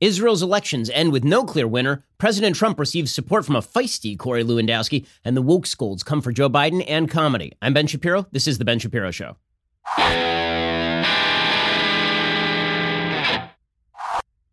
Israel's elections end with no clear winner. President Trump receives support from a feisty Corey Lewandowski, and the woke scolds come for Joe Biden and comedy. I'm Ben Shapiro. This is The Ben Shapiro Show.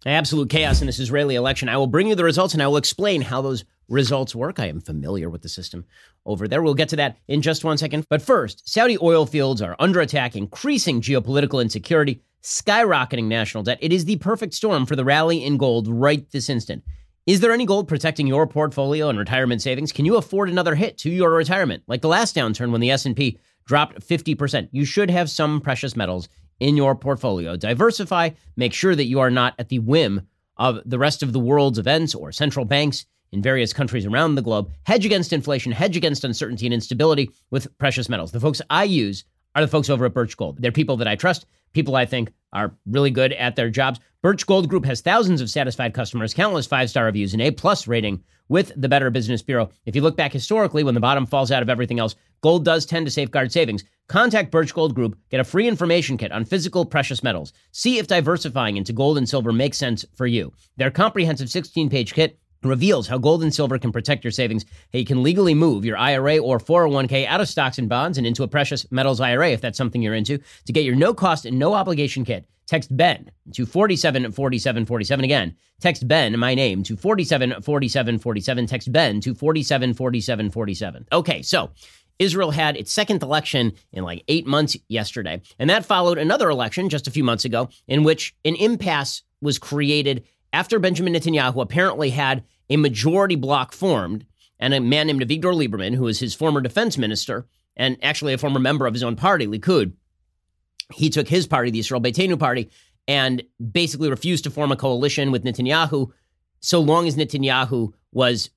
Absolute chaos in this Israeli election. I will bring you the results and I will explain how those results work. I am familiar with the system over there. We'll get to that in just one second. But first, Saudi oil fields are under attack, increasing geopolitical insecurity skyrocketing national debt. It is the perfect storm for the rally in gold right this instant. Is there any gold protecting your portfolio and retirement savings? Can you afford another hit to your retirement? Like the last downturn when the S&P dropped 50%. You should have some precious metals in your portfolio. Diversify, make sure that you are not at the whim of the rest of the world's events or central banks in various countries around the globe. Hedge against inflation, hedge against uncertainty and instability with precious metals. The folks I use are the folks over at Birch Gold. They're people that I trust, people I think are really good at their jobs. Birch Gold Group has thousands of satisfied customers, countless five star reviews, and A plus rating with the Better Business Bureau. If you look back historically, when the bottom falls out of everything else, gold does tend to safeguard savings. Contact Birch Gold Group, get a free information kit on physical precious metals. See if diversifying into gold and silver makes sense for you. Their comprehensive 16 page kit reveals how gold and silver can protect your savings, how you can legally move your IRA or 401k out of stocks and bonds and into a precious metals IRA if that's something you're into. To get your no cost and no obligation kit, text Ben to 474747 again. Text Ben, my name, to 474747. Text Ben to 474747. Okay, so Israel had its second election in like eight months yesterday. And that followed another election just a few months ago in which an impasse was created after Benjamin Netanyahu apparently had a majority bloc formed and a man named Avigdor Lieberman, who was his former defense minister and actually a former member of his own party, Likud, he took his party, the Israel Beitenu party, and basically refused to form a coalition with Netanyahu so long as Netanyahu was,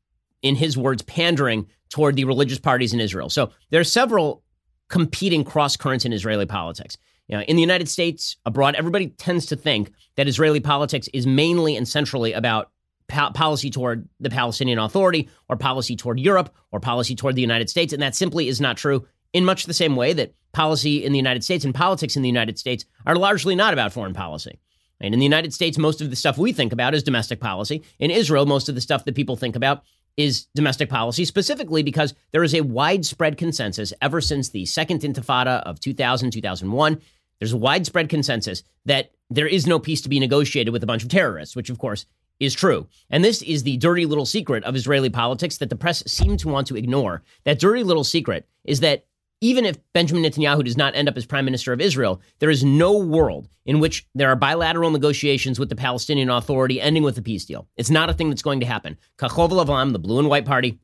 in his words, pandering toward the religious parties in Israel. So there are several competing cross currents in Israeli politics. You know, in the United States, abroad, everybody tends to think that Israeli politics is mainly and centrally about po- policy toward the Palestinian Authority or policy toward Europe or policy toward the United States. And that simply is not true in much the same way that policy in the United States and politics in the United States are largely not about foreign policy. And in the United States, most of the stuff we think about is domestic policy. In Israel, most of the stuff that people think about is domestic policy, specifically because there is a widespread consensus ever since the Second Intifada of 2000, 2001. There's a widespread consensus that there is no peace to be negotiated with a bunch of terrorists, which, of course, is true. And this is the dirty little secret of Israeli politics that the press seem to want to ignore. That dirty little secret is that even if Benjamin Netanyahu does not end up as prime minister of Israel, there is no world in which there are bilateral negotiations with the Palestinian Authority ending with a peace deal. It's not a thing that's going to happen. Kachol V'Lavan, the blue and white party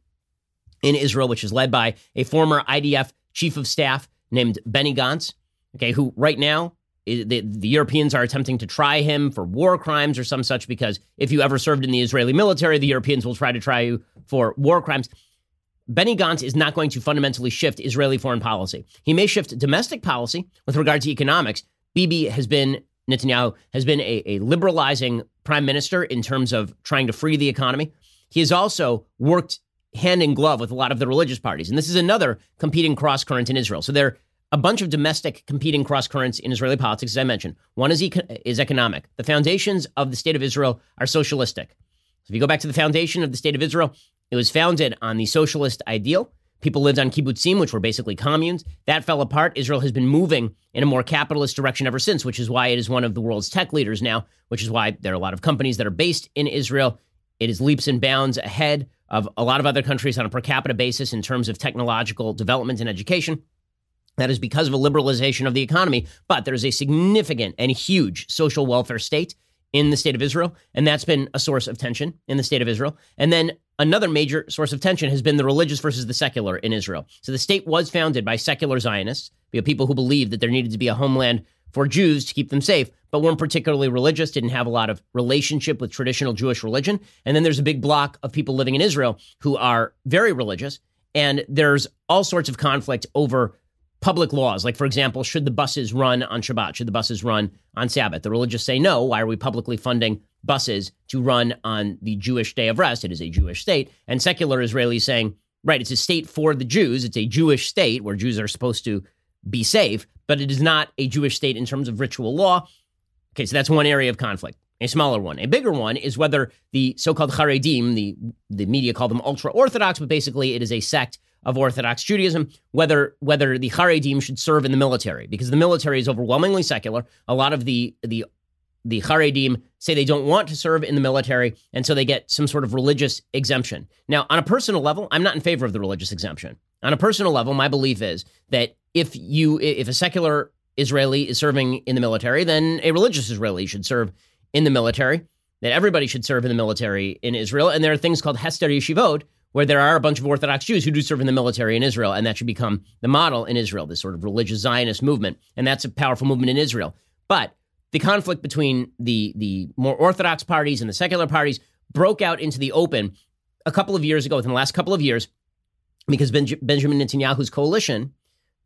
in Israel, which is led by a former IDF chief of staff named Benny Gantz, okay, who right now the, the Europeans are attempting to try him for war crimes or some such because if you ever served in the Israeli military, the Europeans will try to try you for war crimes. Benny Gantz is not going to fundamentally shift Israeli foreign policy. He may shift domestic policy with regard to economics. Bibi has been, Netanyahu has been a, a liberalizing prime minister in terms of trying to free the economy. He has also worked hand in glove with a lot of the religious parties. And this is another competing cross current in Israel. So there are a bunch of domestic competing cross currents in Israeli politics, as I mentioned. One is, is economic. The foundations of the state of Israel are socialistic. So if you go back to the foundation of the state of Israel, it was founded on the socialist ideal. People lived on kibbutzim, which were basically communes. That fell apart. Israel has been moving in a more capitalist direction ever since, which is why it is one of the world's tech leaders now, which is why there are a lot of companies that are based in Israel. It is leaps and bounds ahead of a lot of other countries on a per capita basis in terms of technological development and education. That is because of a liberalization of the economy, but there's a significant and huge social welfare state in the state of Israel, and that's been a source of tension in the state of Israel. And then another major source of tension has been the religious versus the secular in Israel. So the state was founded by secular Zionists, people who believed that there needed to be a homeland for Jews to keep them safe, but weren't particularly religious, didn't have a lot of relationship with traditional Jewish religion. And then there's a big block of people living in Israel who are very religious, and there's all sorts of conflict over public laws. Like, for example, should the buses run on Shabbat? Should the buses run on Sabbath? The religious say no. Why are we publicly funding buses to run on the Jewish day of rest? It is a Jewish state. And secular Israelis saying, right, it's a state for the Jews. It's a Jewish state where Jews are supposed to be safe, but it is not a Jewish state in terms of ritual law. Okay, so that's one area of conflict. a smaller one. A bigger one is whether the so-called Haredim, the the media call them ultra orthodox, but basically it is a sect of Orthodox Judaism, whether whether the Haredim should serve in the military, because the military is overwhelmingly secular. A lot of the the the Haredim say they don't want to serve in the military, and so they get some sort of religious exemption. Now, on a personal level, I'm not in favor of the religious exemption. On a personal level, my belief is that if you if a secular Israeli is serving in the military, then a religious Israeli should serve in the military, that everybody should serve in the military in Israel. And there are things called Hesder Yeshivot, where there are a bunch of Orthodox Jews who do serve in the military in Israel, and that should become the model in Israel, this sort of religious Zionist movement. And that's a powerful movement in Israel. But the conflict between the, the more Orthodox parties and the secular parties broke out into the open a couple of years ago, within the last couple of years, because Benjamin Netanyahu's coalition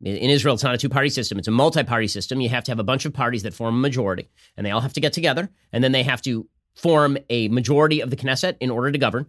in Israel, it's not a two party system, it's a multi party system. You have to have a bunch of parties that form a majority, and they all have to get together, and then they have to form a majority of the Knesset in order to govern.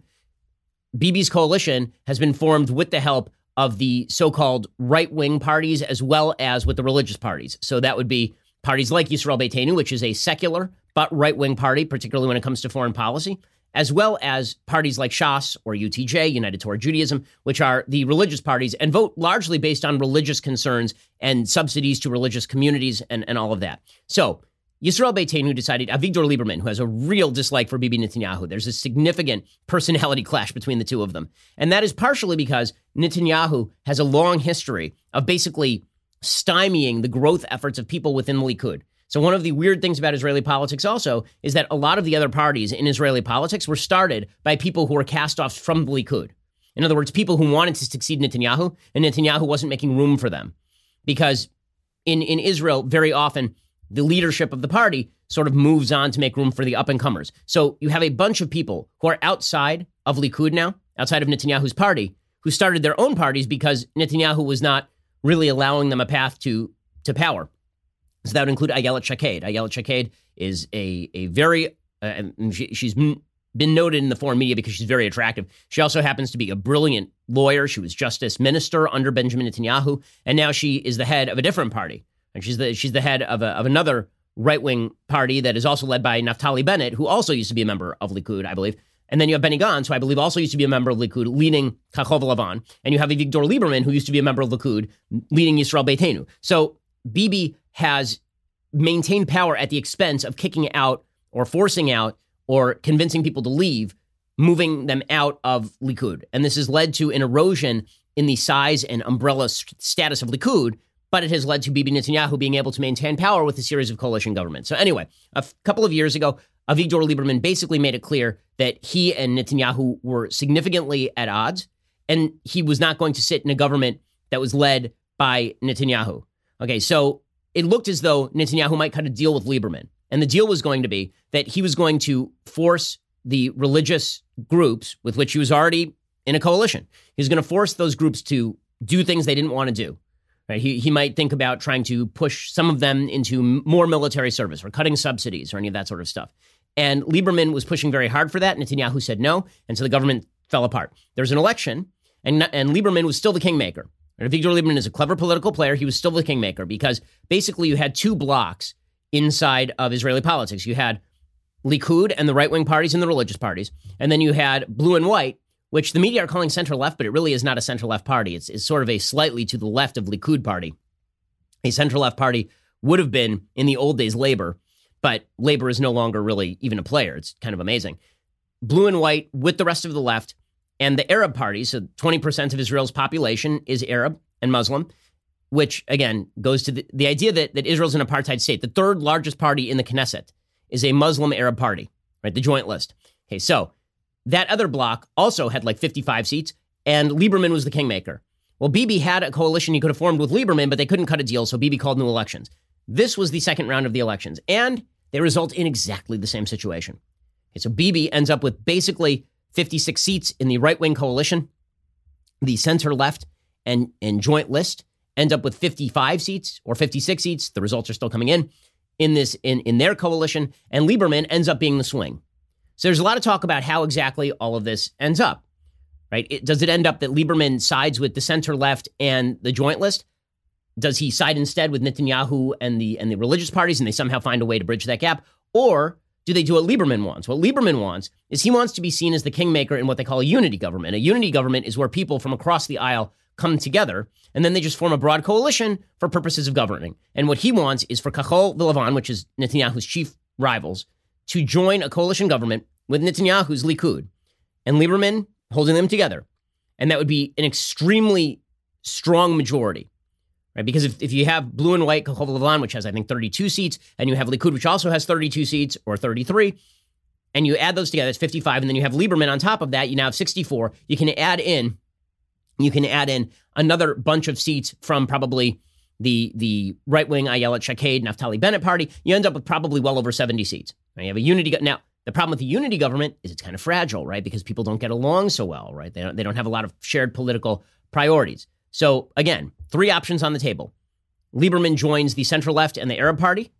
Bibi's coalition has been formed with the help of the so called right wing parties as well as with the religious parties. So that would be parties like Yisrael Beitenu, which is a secular but right wing party, particularly when it comes to foreign policy, as well as parties like Shas or UTJ, United Torah Judaism, which are the religious parties and vote largely based on religious concerns and subsidies to religious communities and, and all of that. So Yisrael Beitenu decided, uh, Avigdor Lieberman, who has a real dislike for Bibi Netanyahu, there's a significant personality clash between the two of them. And that is partially because Netanyahu has a long history of basically stymieing the growth efforts of people within the Likud. So, one of the weird things about Israeli politics also is that a lot of the other parties in Israeli politics were started by people who were cast offs from the Likud. In other words, people who wanted to succeed Netanyahu, and Netanyahu wasn't making room for them. Because in, in Israel, very often, the leadership of the party sort of moves on to make room for the up and comers. So you have a bunch of people who are outside of Likud now, outside of Netanyahu's party, who started their own parties because Netanyahu was not really allowing them a path to, to power. So that would include Ayelet Shaked. Ayelet Shaked is a, a very, uh, she, she's been noted in the foreign media because she's very attractive. She also happens to be a brilliant lawyer. She was justice minister under Benjamin Netanyahu, and now she is the head of a different party. And she's the, she's the head of, a, of another right wing party that is also led by Naftali Bennett, who also used to be a member of Likud, I believe. And then you have Benny Gantz, who I believe also used to be a member of Likud, leading Kachol Lavan. And you have Avigdor Lieberman, who used to be a member of Likud, leading Yisrael Beitenu. So Bibi has maintained power at the expense of kicking out or forcing out or convincing people to leave, moving them out of Likud. And this has led to an erosion in the size and umbrella status of Likud, but it has led to Bibi Netanyahu being able to maintain power with a series of coalition governments. So, anyway, a f- couple of years ago, Avigdor Lieberman basically made it clear that he and Netanyahu were significantly at odds, and he was not going to sit in a government that was led by Netanyahu. Okay, so it looked as though Netanyahu might cut a deal with Lieberman. And the deal was going to be that he was going to force the religious groups with which he was already in a coalition. He was going to force those groups to do things they didn't want to do. Right? He, he might think about trying to push some of them into more military service or cutting subsidies or any of that sort of stuff. And Lieberman was pushing very hard for that. Netanyahu said no. And so the government fell apart. There was an election, and, and Lieberman was still the kingmaker. Avigdor Lieberman is a clever political player. He was still the kingmaker because basically you had two blocks inside of Israeli politics. You had Likud and the right wing parties and the religious parties. And then you had blue and white, which the media are calling center left, but it really is not a center left party. It's, it's sort of a slightly to the left of Likud party. A center left party would have been in the old days Labor, but Labor is no longer really even a player. It's kind of amazing. Blue and white with the rest of the left and the Arab parties, so 20% of Israel's population is Arab and Muslim, which again goes to the, the idea that, that Israel's an apartheid state. The third largest party in the Knesset is a Muslim Arab party, right? The joint list. Okay, so that other bloc also had like 55 seats, and Lieberman was the kingmaker. Well, Bibi had a coalition he could have formed with Lieberman, but they couldn't cut a deal, so Bibi called new elections. This was the second round of the elections, and they result in exactly the same situation. Okay, so Bibi ends up with basically 56 seats in the right wing coalition. The center left and, and joint list end up with 55 seats or 56 seats. The results are still coming in in this in, in their coalition, and Lieberman ends up being the swing. So there's a lot of talk about how exactly all of this ends up. Right? It, does it end up that Lieberman sides with the center left and the joint list? Does he side instead with Netanyahu and the and the religious parties, and they somehow find a way to bridge that gap? Or do they do what Lieberman wants? What Lieberman wants is he wants to be seen as the kingmaker in what they call a unity government. A unity government is where people from across the aisle come together and then they just form a broad coalition for purposes of governing. And what he wants is for Kachol V'Lavan, which is Netanyahu's chief rivals, to join a coalition government with Netanyahu's Likud and Lieberman holding them together. And that would be an extremely strong majority, right? Because if, if you have blue and white Kachol V'Lavan, which has, I think, 32 seats, and you have Likud, which also has 32 seats or 33, and you add those together, it's 55, and then you have Lieberman on top of that, you now have 64. You can add in, you can add in another bunch of seats from probably the the right wing Ayelet Shaked, Naftali Bennett party. You end up with probably well over 70 seats. Right? You have a unity. Go- now, the problem with the unity government is it's kind of fragile, right? Because people don't get along so well, right? They don't, they don't have a lot of shared political priorities. So, again, three options on the table. Lieberman joins the center left and the Arab Party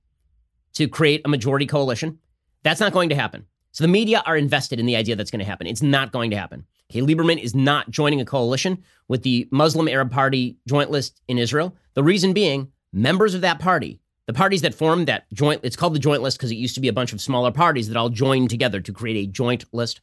to create a majority coalition. That's not going to happen. So the media are invested in the idea that's going to happen. It's not going to happen. Okay, Lieberman is not joining a coalition with the Muslim Arab Party joint list in Israel. The reason being, members of that party, the parties that formed that joint, it's called the joint list because it used to be a bunch of smaller parties that all joined together to create a joint list.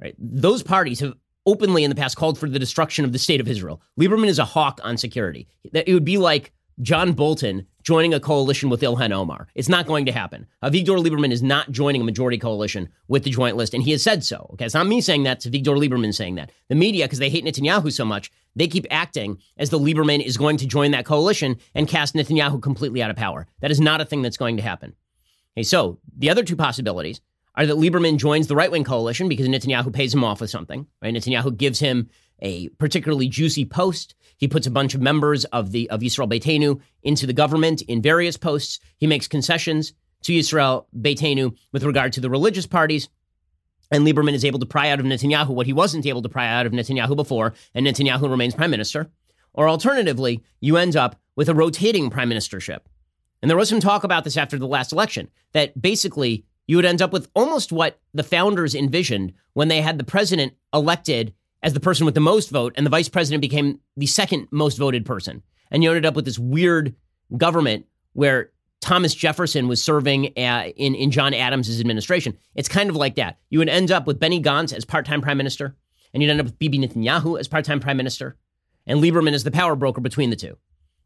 Right? Those parties have openly in the past called for the destruction of the state of Israel. Lieberman is a hawk on security. It would be like John Bolton joining a coalition with Ilhan Omar. It's not going to happen. Avigdor Lieberman is not joining a majority coalition with the joint list, and he has said so. Okay, it's not me saying that, it's Avigdor Lieberman saying that. The media, because they hate Netanyahu so much, they keep acting as the Lieberman is going to join that coalition and cast Netanyahu completely out of power. That is not a thing that's going to happen. Okay, so the other two possibilities are that Lieberman joins the right wing coalition because Netanyahu pays him off with something. Right? Netanyahu gives him a particularly juicy post he puts a bunch of members of the of Yisrael Beitenu into the government in various posts. He makes concessions to Yisrael Beitenu with regard to the religious parties. And Lieberman is able to pry out of Netanyahu what he wasn't able to pry out of Netanyahu before, and Netanyahu remains prime minister. Or alternatively, you end up with a rotating prime ministership. And there was some talk about this after the last election that basically you would end up with almost what the founders envisioned when they had the president elected as the person with the most vote, and the vice president became the second most voted person. And you ended up with this weird government where Thomas Jefferson was serving uh, in, in John Adams' administration. It's kind of like that. You would end up with Benny Gantz as part time prime minister, and you'd end up with Bibi Netanyahu as part time prime minister, and Lieberman as the power broker between the two.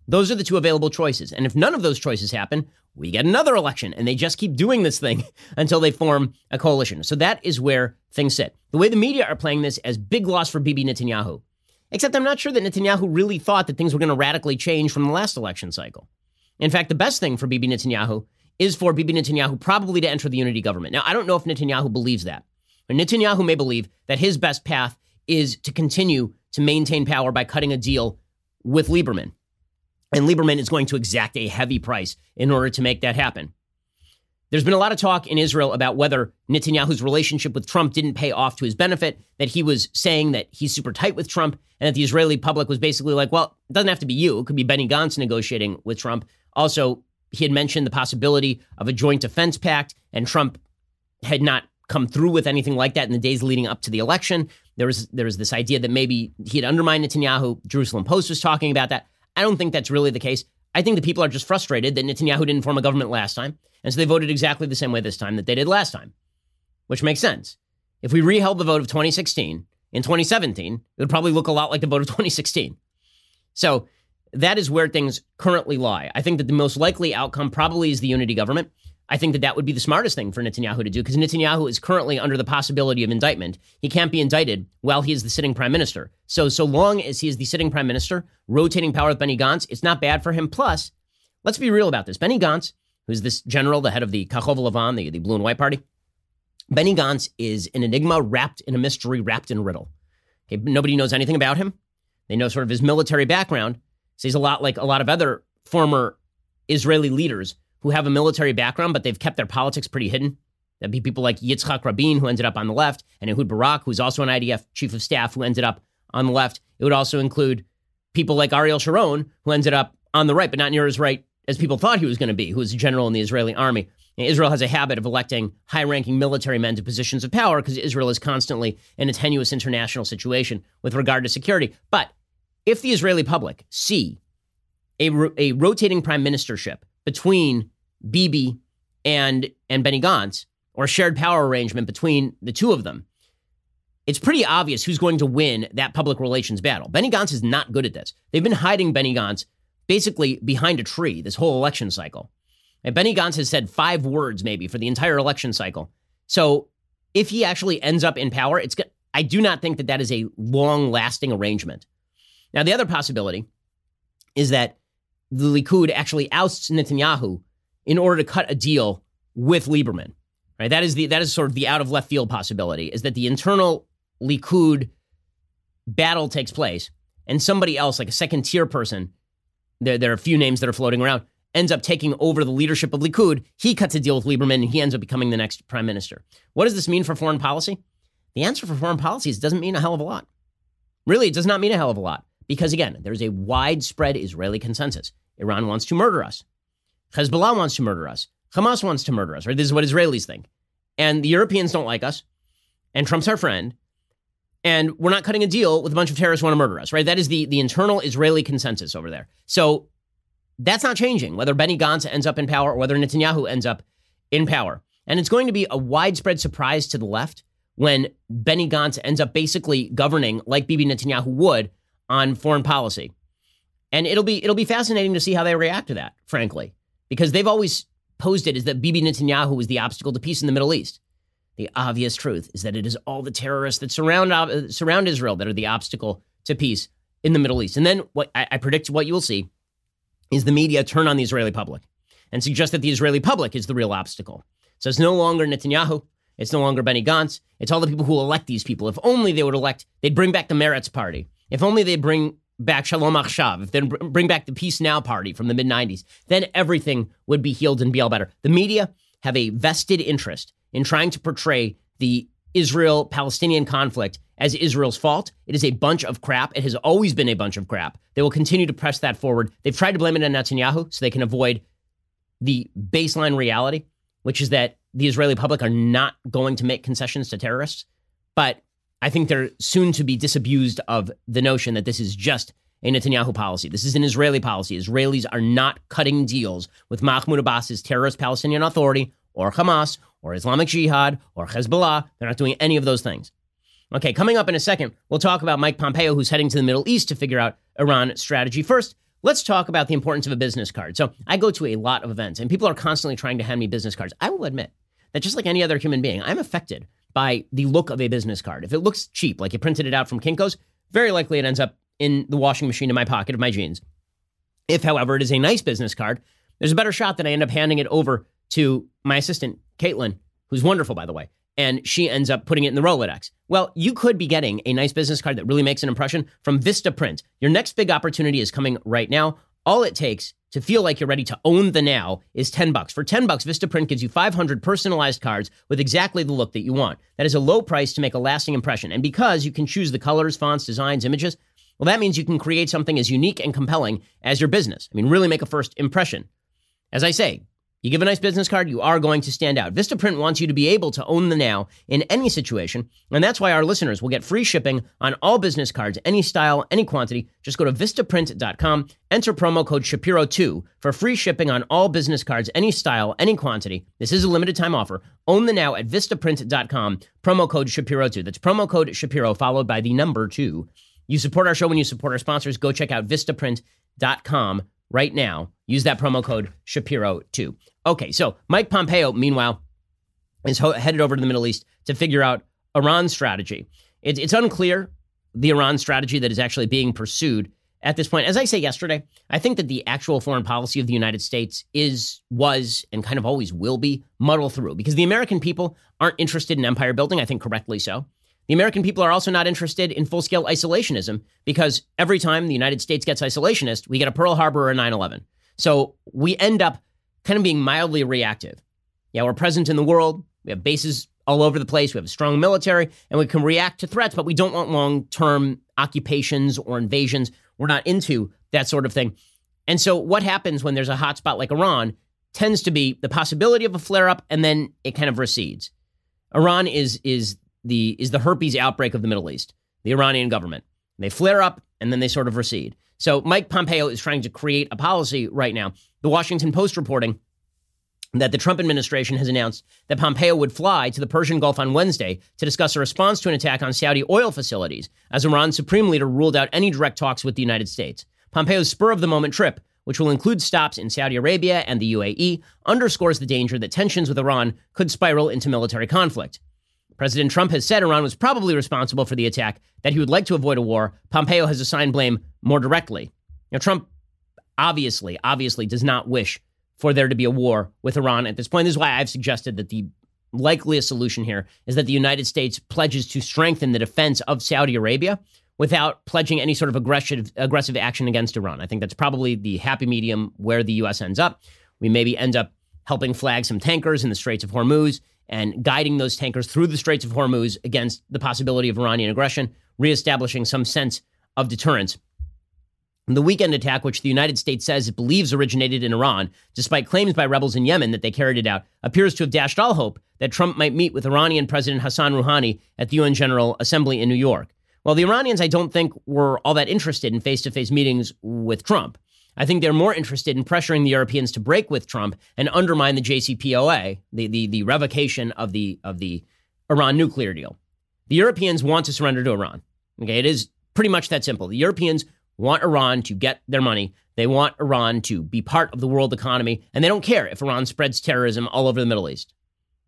Those are the two available choices. And if none of those choices happen, we get another election. And they just keep doing this thing until they form a coalition. So that is where things sit. The way the media are playing this as big loss for Bibi Netanyahu. Except I'm not sure that Netanyahu really thought that things were going to radically change from the last election cycle. In fact, the best thing for Bibi Netanyahu is for Bibi Netanyahu probably to enter the unity government. Now, I don't know if Netanyahu believes that. But Netanyahu may believe that his best path is to continue to maintain power by cutting a deal with Lieberman. And Lieberman is going to exact a heavy price in order to make that happen. There's been a lot of talk in Israel about whether Netanyahu's relationship with Trump didn't pay off to his benefit, that he was saying that he's super tight with Trump, and that the Israeli public was basically like, well, it doesn't have to be you. It could be Benny Gantz negotiating with Trump. Also, he had mentioned the possibility of a joint defense pact, and Trump had not come through with anything like that in the days leading up to the election. There was there was this idea that maybe he had undermined Netanyahu. Jerusalem Post was talking about that. I don't think that's really the case. I think the people are just frustrated that Netanyahu didn't form a government last time. And so they voted exactly the same way this time that they did last time, which makes sense. If we reheld the vote of 2016 in 2017, it would probably look a lot like the vote of 2016. So that is where things currently lie. I think that the most likely outcome probably is the unity government. I think that that would be the smartest thing for Netanyahu to do because Netanyahu is currently under the possibility of indictment. He can't be indicted while he is the sitting prime minister. So, so long as he is the sitting prime minister, rotating power with Benny Gantz, it's not bad for him. Plus, let's be real about this. Benny Gantz, who's this general, the head of the Kachol V'Lavan, the, the blue and white party, Benny Gantz is an enigma wrapped in a mystery, wrapped in a riddle. Okay, nobody knows anything about him. They know sort of his military background. So he's a lot like a lot of other former Israeli leaders who have a military background, but they've kept their politics pretty hidden. That'd be people like Yitzhak Rabin, who ended up on the left, and Ehud Barak, who's also an IDF chief of staff, who ended up on the left. It would also include people like Ariel Sharon, who ended up on the right, but not near as right as people thought he was going to be, who was a general in the Israeli army. Israel has a habit of electing high ranking military men to positions of power because Israel is constantly in a tenuous international situation with regard to security. But if the Israeli public see a, a rotating prime ministership between Bibi and and Benny Gantz, or a shared power arrangement between the two of them, it's pretty obvious who's going to win that public relations battle. Benny Gantz is not good at this. They've been hiding Benny Gantz basically behind a tree this whole election cycle. And Benny Gantz has said five words maybe for the entire election cycle. So if he actually ends up in power, it's I do not think that that is a long-lasting arrangement. Now, the other possibility is that the Likud actually ousts Netanyahu in order to cut a deal with Lieberman. Right? That is the that is sort of the out of left field possibility is that the internal Likud battle takes place and somebody else, like a second tier person, there, there are a few names that are floating around, ends up taking over the leadership of Likud. He cuts a deal with Lieberman and he ends up becoming the next prime minister. What does this mean for foreign policy? The answer for foreign policy is doesn't mean a hell of a lot. Really, it does not mean a hell of a lot because, again, there's a widespread Israeli consensus. Iran wants to murder us. Hezbollah wants to murder us. Hamas wants to murder us, right? This is what Israelis think. And the Europeans don't like us. And Trump's our friend. And we're not cutting a deal with a bunch of terrorists who want to murder us, right? That is the, the internal Israeli consensus over there. So that's not changing, whether Benny Gantz ends up in power or whether Netanyahu ends up in power. And it's going to be a widespread surprise to the left when Benny Gantz ends up basically governing like Bibi Netanyahu would on foreign policy. And it'll be it'll be fascinating to see how they react to that, frankly, because they've always posed it as that Bibi Netanyahu is the obstacle to peace in the Middle East. The obvious truth is that it is all the terrorists that surround uh, surround Israel that are the obstacle to peace in the Middle East. And then what I, I predict what you will see is the media turn on the Israeli public and suggest that the Israeli public is the real obstacle. So it's no longer Netanyahu, it's no longer Benny Gantz. It's all the people who elect these people. If only they would elect, they'd bring back the Meretz party. If only they'd bring back Shalom Achshav, if they'd bring back the Peace Now party from the mid 90s, then everything would be healed and be all better. The media have a vested interest in trying to portray the Israel Palestinian conflict as Israel's fault. It is a bunch of crap. It has always been a bunch of crap. They will continue to press that forward. They've tried to blame it on Netanyahu so they can avoid the baseline reality, which is that the Israeli public are not going to make concessions to terrorists. But I think they're soon to be disabused of the notion that this is just a Netanyahu policy. This is an Israeli policy. Israelis are not cutting deals with Mahmoud Abbas's terrorist Palestinian Authority or Hamas or Islamic Jihad or Hezbollah. They're not doing any of those things. Okay, coming up in a second, we'll talk about Mike Pompeo, who's heading to the Middle East to figure out Iran strategy. First, let's talk about the importance of a business card. So I go to a lot of events, and people are constantly trying to hand me business cards. I will admit, that just like any other human being, I'm affected by the look of a business card. If it looks cheap, like you printed it out from Kinko's, very likely it ends up in the washing machine in my pocket of my jeans. If, however, it is a nice business card, there's a better shot that I end up handing it over to my assistant, Caitlin, who's wonderful, by the way, and she ends up putting it in the Rolodex. Well, you could be getting a nice business card that really makes an impression from Vistaprint. Your next big opportunity is coming right now. All it takes to feel like you're ready to own the now is 10 bucks. For 10 bucks, Vistaprint gives you 500 personalized cards with exactly the look that you want. That is a low price to make a lasting impression. And because you can choose the colors, fonts, designs, images, well, that means you can create something as unique and compelling as your business. I mean, really make a first impression. As I say, you give a nice business card, you are going to stand out. Vistaprint wants you to be able to own the now in any situation, and that's why our listeners will get free shipping on all business cards, any style, any quantity. Just go to vistaprint.com, enter promo code Shapiro2 for free shipping on all business cards, any style, any quantity. This is a limited time offer. Own the now at vistaprint.com, promo code Shapiro2. That's promo code Shapiro followed by the number 2. You support our show when you support our sponsors. Go check out vistaprint.com right now. Use that promo code Shapiro2. Okay, so Mike Pompeo, meanwhile, is ho- headed over to the Middle East to figure out Iran's strategy. It, it's unclear the Iran strategy that is actually being pursued at this point. As I say yesterday, I think that the actual foreign policy of the United States is, was, and kind of always will be muddled through because the American people aren't interested in empire building, I think correctly so. The American people are also not interested in full scale isolationism because every time the United States gets isolationist, we get a Pearl Harbor or a 9 11. So we end up kind of being mildly reactive. Yeah, we're present in the world. We have bases all over the place. We have a strong military, and we can react to threats, but we don't want long term occupations or invasions. We're not into that sort of thing. And so, what happens when there's a hotspot like Iran tends to be the possibility of a flare up, and then it kind of recedes. Iran is is the is the herpes outbreak of the Middle East. The Iranian government they flare up and then they sort of recede. So Mike Pompeo is trying to create a policy right now. The Washington Post reporting that the Trump administration has announced that Pompeo would fly to the Persian Gulf on Wednesday to discuss a response to an attack on Saudi oil facilities, as Iran's supreme leader ruled out any direct talks with the United States. Pompeo's spur of the moment trip, which will include stops in Saudi Arabia and the UAE, underscores the danger that tensions with Iran could spiral into military conflict. President Trump has said Iran was probably responsible for the attack, that he would like to avoid a war. Pompeo has assigned blame more directly. Now, Trump obviously, obviously does not wish for there to be a war with Iran at this point. This is why I've suggested that the likeliest solution here is that the United States pledges to strengthen the defense of Saudi Arabia without pledging any sort of aggressive aggressive action against Iran. I think that's probably the happy medium where the US ends up. We maybe end up helping flag some tankers in the Straits of Hormuz and guiding those tankers through the Straits of Hormuz against the possibility of Iranian aggression, reestablishing some sense of deterrence the weekend attack, which the United States says it believes originated in Iran, despite claims by rebels in Yemen that they carried it out, appears to have dashed all hope that Trump might meet with Iranian President Hassan Rouhani at the UN General Assembly in New York. Well, the Iranians, I don't think, were all that interested in face to face meetings with Trump. I think they're more interested in pressuring the Europeans to break with Trump and undermine the JCPOA, the, the, the revocation of the, of the Iran nuclear deal. The Europeans want to surrender to Iran. Okay, it is pretty much that simple. The Europeans want Iran to get their money. They want Iran to be part of the world economy, and they don't care if Iran spreads terrorism all over the Middle East.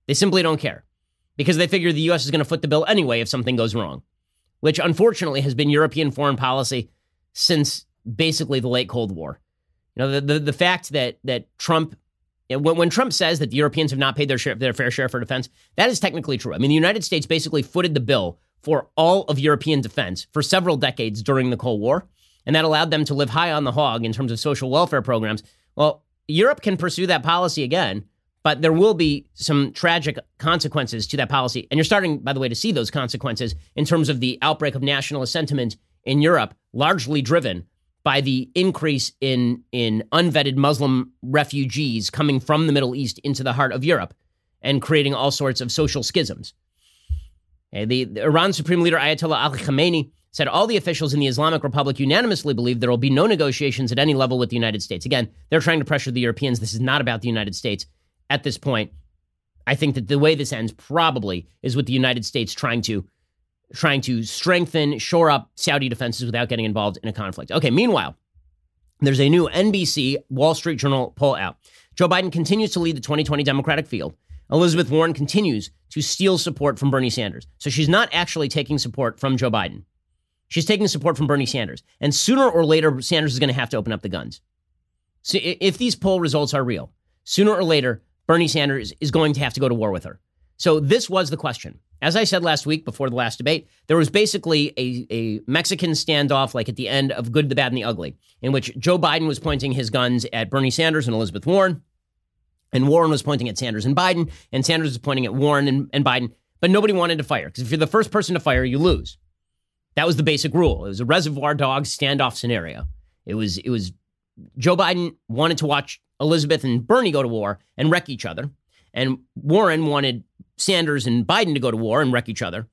They simply don't care because they figure the U.S. is going to foot the bill anyway if something goes wrong, which unfortunately has been European foreign policy since basically the late Cold War. You know, the, the, the fact that, that Trump, when, when Trump says that the Europeans have not paid their, share, their fair share for defense, that is technically true. I mean, the United States basically footed the bill for all of European defense for several decades during the Cold War and that allowed them to live high on the hog in terms of social welfare programs. Well, Europe can pursue that policy again, but there will be some tragic consequences to that policy. And you're starting, by the way, to see those consequences in terms of the outbreak of nationalist sentiment in Europe, largely driven by the increase in, in unvetted Muslim refugees coming from the Middle East into the heart of Europe and creating all sorts of social schisms. The, the Iran Supreme Leader Ayatollah Ali Khamenei said all the officials in the Islamic Republic unanimously believe there will be no negotiations at any level with the United States. Again, they're trying to pressure the Europeans. This is not about the United States at this point. I think that the way this ends probably is with the United States trying to trying to strengthen, shore up Saudi defenses without getting involved in a conflict. Okay, meanwhile, there's a new NBC Wall Street Journal poll out. Joe Biden continues to lead the 2020 Democratic field. Elizabeth Warren continues to steal support from Bernie Sanders. So she's not actually taking support from Joe Biden. She's taking support from Bernie Sanders. And sooner or later, Sanders is going to have to open up the guns. So if these poll results are real, sooner or later, Bernie Sanders is going to have to go to war with her. So this was the question. As I said last week before the last debate, there was basically a, a Mexican standoff, like at the end of Good, the Bad, and the Ugly, in which Joe Biden was pointing his guns at Bernie Sanders and Elizabeth Warren, and Warren was pointing at Sanders and Biden, and Sanders was pointing at Warren and, and Biden, but nobody wanted to fire because if you're the first person to fire, you lose. That was the basic rule. It was a reservoir dog standoff scenario. It was it was Joe Biden wanted to watch Elizabeth and Bernie go to war and wreck each other, and Warren wanted Sanders and Biden to go to war and wreck each other,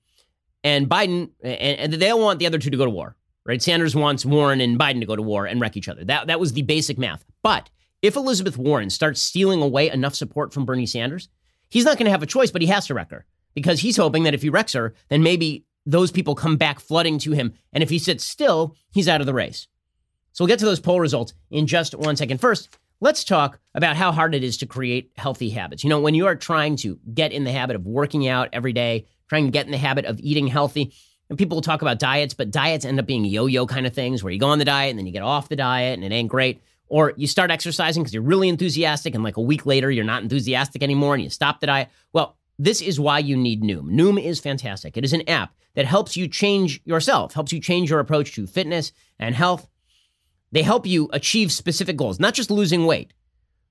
and Biden and, and they all want the other two to go to war. Right? Sanders wants Warren and Biden to go to war and wreck each other. That that was the basic math. But if Elizabeth Warren starts stealing away enough support from Bernie Sanders, he's not going to have a choice, but he has to wreck her because he's hoping that if he wrecks her, then maybe those people come back flooding to him. And if he sits still, he's out of the race. So we'll get to those poll results in just one second. First, let's talk about how hard it is to create healthy habits. You know, when you are trying to get in the habit of working out every day, trying to get in the habit of eating healthy, and people will talk about diets, but diets end up being yo yo kind of things where you go on the diet and then you get off the diet and it ain't great. Or you start exercising because you're really enthusiastic and like a week later you're not enthusiastic anymore and you stop the diet. Well, this is why you need Noom. Noom is fantastic. It is an app that helps you change yourself, helps you change your approach to fitness and health. They help you achieve specific goals, not just losing weight.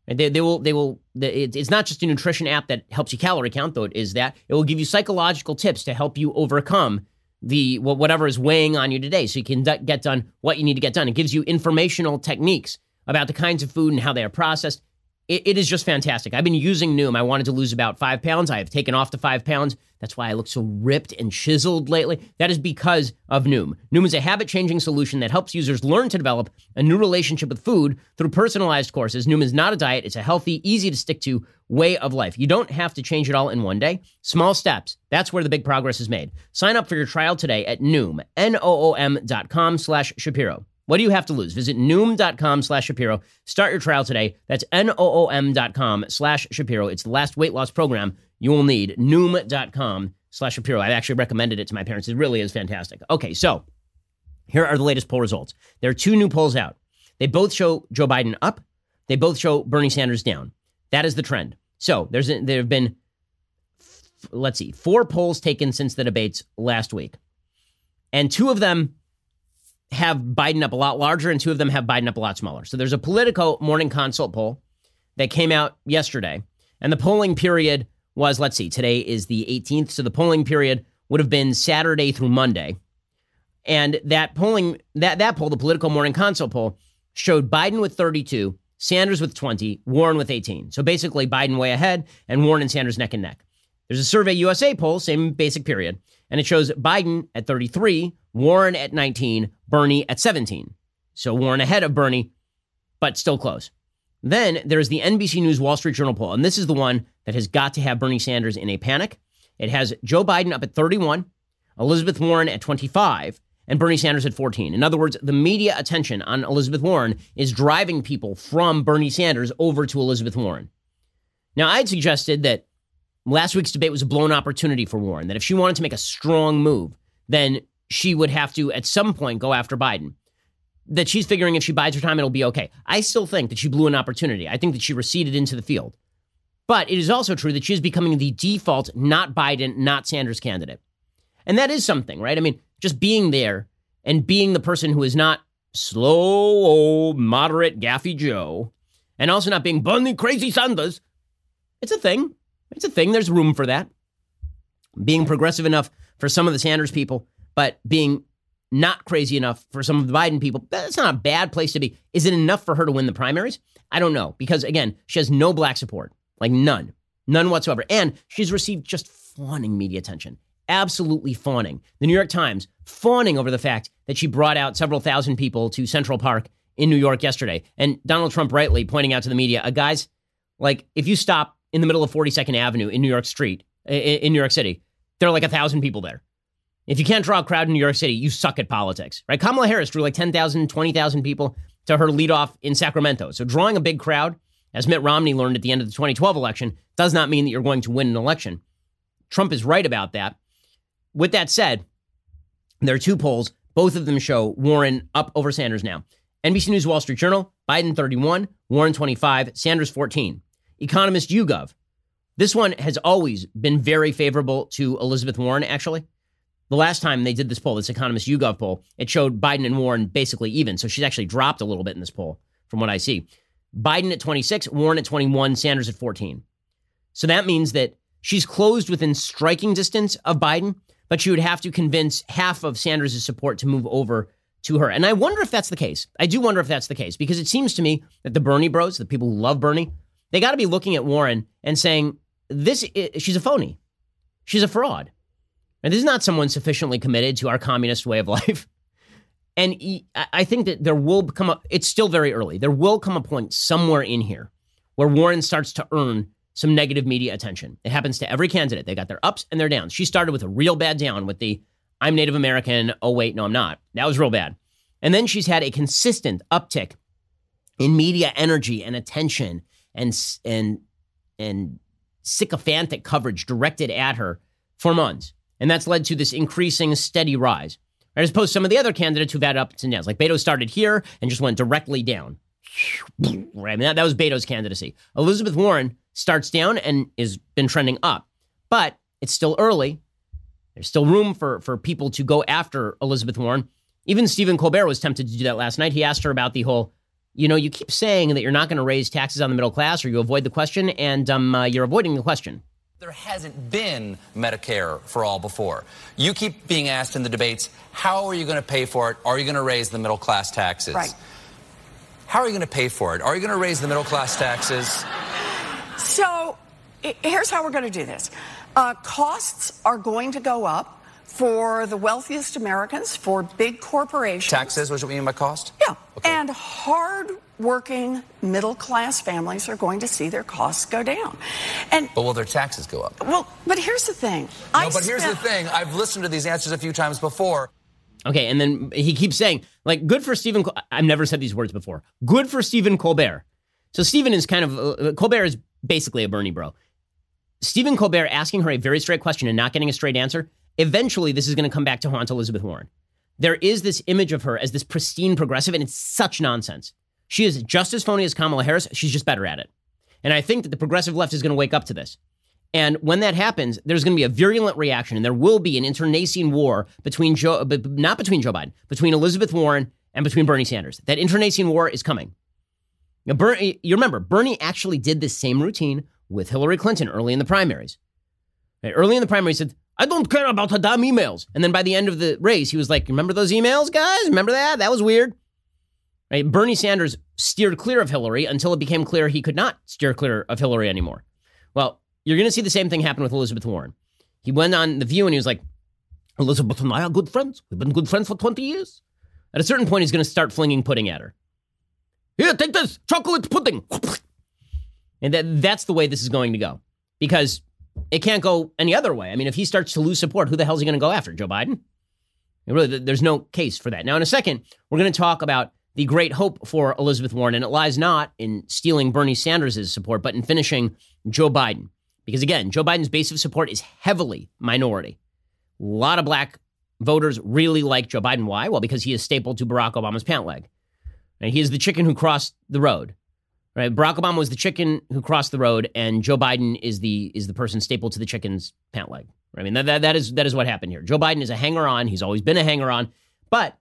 They, they will, they will, it's not just a nutrition app that helps you calorie count, though it is that. It will give you psychological tips to help you overcome the whatever is weighing on you today so you can get done what you need to get done. It gives you informational techniques about the kinds of food and how they are processed. It, it is just fantastic. I've been using Noom. I wanted to lose about five pounds. I have taken off the five pounds. That's why I look so ripped and chiseled lately. That is because of Noom. Noom is a habit changing solution that helps users learn to develop a new relationship with food through personalized courses. Noom is not a diet, it's a healthy, easy to stick to way of life. You don't have to change it all in one day. Small steps. That's where the big progress is made. Sign up for your trial today at Noom, N-O-O-M dot com slash Shapiro. What do you have to lose? Visit Noom.com slash Shapiro. Start your trial today. That's N-O-O-M dot com slash Shapiro. It's the last weight loss program you will need. Noom.com slash Shapiro. I've actually recommended it to my parents. It really is fantastic. Okay, so here are the latest poll results. There are two new polls out. They both show Joe Biden up. They both show Bernie Sanders down. That is the trend. So there's there have been, let's see, four polls taken since the debates last week. And two of them have Biden up a lot larger, and two of them have Biden up a lot smaller. So there's a Politico morning consult poll that came out yesterday, and the polling period was let's see, today is the 18th, so the polling period would have been Saturday through Monday, and that polling that that poll, the Politico morning consult poll, showed Biden with 32, Sanders with 20, Warren with 18. So basically, Biden way ahead, and Warren and Sanders neck and neck. There's a Survey USA poll, same basic period, and it shows Biden at 33, Warren at 19, Bernie at 17. So Warren ahead of Bernie, but still close. Then there's the NBC News Wall Street Journal poll, and this is the one that has got to have Bernie Sanders in a panic. It has Joe Biden up at 31, Elizabeth Warren at 25, and Bernie Sanders at 14. In other words, the media attention on Elizabeth Warren is driving people from Bernie Sanders over to Elizabeth Warren. Now, I'd suggested that last week's debate was a blown opportunity for Warren, that if she wanted to make a strong move, then she would have to at some point go after Biden. That she's figuring if she bides her time, it'll be okay. I still think that she blew an opportunity. I think that she receded into the field. But it is also true that she is becoming the default, not Biden, not Sanders candidate. And that is something, right? I mean, just being there and being the person who is not slow, old, moderate, gaffy Joe, and also not being bunny crazy Sanders, it's a thing. It's a thing. There's room for that. Being progressive enough for some of the Sanders people but being not crazy enough for some of the Biden people, that's not a bad place to be. Is it enough for her to win the primaries? I don't know because again, she has no black support, like none, none whatsoever, and she's received just fawning media attention, absolutely fawning. The New York Times fawning over the fact that she brought out several thousand people to Central Park in New York yesterday, and Donald Trump rightly pointing out to the media, uh, guys, like if you stop in the middle of 42nd Avenue in New York Street in New York City, there are like a thousand people there. If you can't draw a crowd in New York City, you suck at politics, right? Kamala Harris drew like 10,000, 20,000 people to her leadoff in Sacramento. So drawing a big crowd, as Mitt Romney learned at the end of the 2012 election, does not mean that you're going to win an election. Trump is right about that. With that said, there are two polls. Both of them show Warren up over Sanders now. NBC News Wall Street Journal, Biden 31, Warren 25, Sanders 14. Economist YouGov. This one has always been very favorable to Elizabeth Warren, actually. The last time they did this poll, this Economist YouGov poll, it showed Biden and Warren basically even. So she's actually dropped a little bit in this poll from what I see. Biden at 26, Warren at 21, Sanders at 14. So that means that she's closed within striking distance of Biden, but she would have to convince half of Sanders' support to move over to her. And I wonder if that's the case. I do wonder if that's the case because it seems to me that the Bernie bros, the people who love Bernie, they got to be looking at Warren and saying, this she's a phony. She's a fraud. And this is not someone sufficiently committed to our communist way of life. And I think that there will come a, it's still very early. There will come a point somewhere in here where Warren starts to earn some negative media attention. It happens to every candidate. They got their ups and their downs. She started with a real bad down with the I'm Native American. Oh, wait, no, I'm not. That was real bad. And then she's had a consistent uptick in media energy and attention and, and, and sycophantic coverage directed at her for months. And that's led to this increasing steady rise. Right, as opposed to some of the other candidates who've had ups and downs. Like Beto started here and just went directly down. Right? I mean, that, that was Beto's candidacy. Elizabeth Warren starts down and has been trending up. But it's still early. There's still room for, for people to go after Elizabeth Warren. Even Stephen Colbert was tempted to do that last night. He asked her about the whole, you know, you keep saying that you're not going to raise taxes on the middle class or you avoid the question, and um, uh, you're avoiding the question. There hasn't been Medicare for all before. You keep being asked in the debates, how are you going to pay for it? Are you going to raise the middle class taxes? Right. How are you going to pay for it? Are you going to raise the middle class taxes? So here's how we're going to do this uh, costs are going to go up for the wealthiest Americans, for big corporations. Taxes, what do you mean by cost? Yeah. Okay. And hard working middle class families are going to see their costs go down. And But will their taxes go up? Well, but here's the thing. No, I but here's the thing. I've listened to these answers a few times before. Okay, and then he keeps saying, like, good for Stephen. Col- I've never said these words before. Good for Stephen Colbert. So Stephen is kind of uh, Colbert is basically a Bernie bro. Stephen Colbert asking her a very straight question and not getting a straight answer. Eventually, this is going to come back to haunt Elizabeth Warren. There is this image of her as this pristine progressive, and it's such nonsense. She is just as phony as Kamala Harris. She's just better at it. And I think that the progressive left is going to wake up to this. And when that happens, there's going to be a virulent reaction, and there will be an internecine war between Joe, uh, not between Joe Biden, between Elizabeth Warren and between Bernie Sanders. That internecine war is coming. Now, Bernie, you remember, Bernie actually did this same routine with Hillary Clinton early in the primaries. Early in the primary, he said, I don't care about the damn emails. And then by the end of the race, he was like, Remember those emails, guys? Remember that? That was weird. Right? Bernie Sanders steered clear of Hillary until it became clear he could not steer clear of Hillary anymore. Well, you're going to see the same thing happen with Elizabeth Warren. He went on The View and he was like, Elizabeth and I are good friends. We've been good friends for 20 years. At a certain point, he's going to start flinging pudding at her. Here, take this chocolate pudding. And that, that's the way this is going to go because it can't go any other way. I mean, if he starts to lose support, who the hell is he going to go after? Joe Biden? Really, there's no case for that. Now, in a second, we're going to talk about the great hope for Elizabeth Warren, and it lies not in stealing Bernie Sanders' support, but in finishing Joe Biden. Because again, Joe Biden's base of support is heavily minority. A lot of black voters really like Joe Biden. Why? Well, because he is stapled to Barack Obama's pant leg. And he is the chicken who crossed the road. Right? Barack Obama was the chicken who crossed the road, and Joe Biden is the is the person stapled to the chicken's pant leg. I mean, that, that, that is that is what happened here. Joe Biden is a hanger on. He's always been a hanger on, but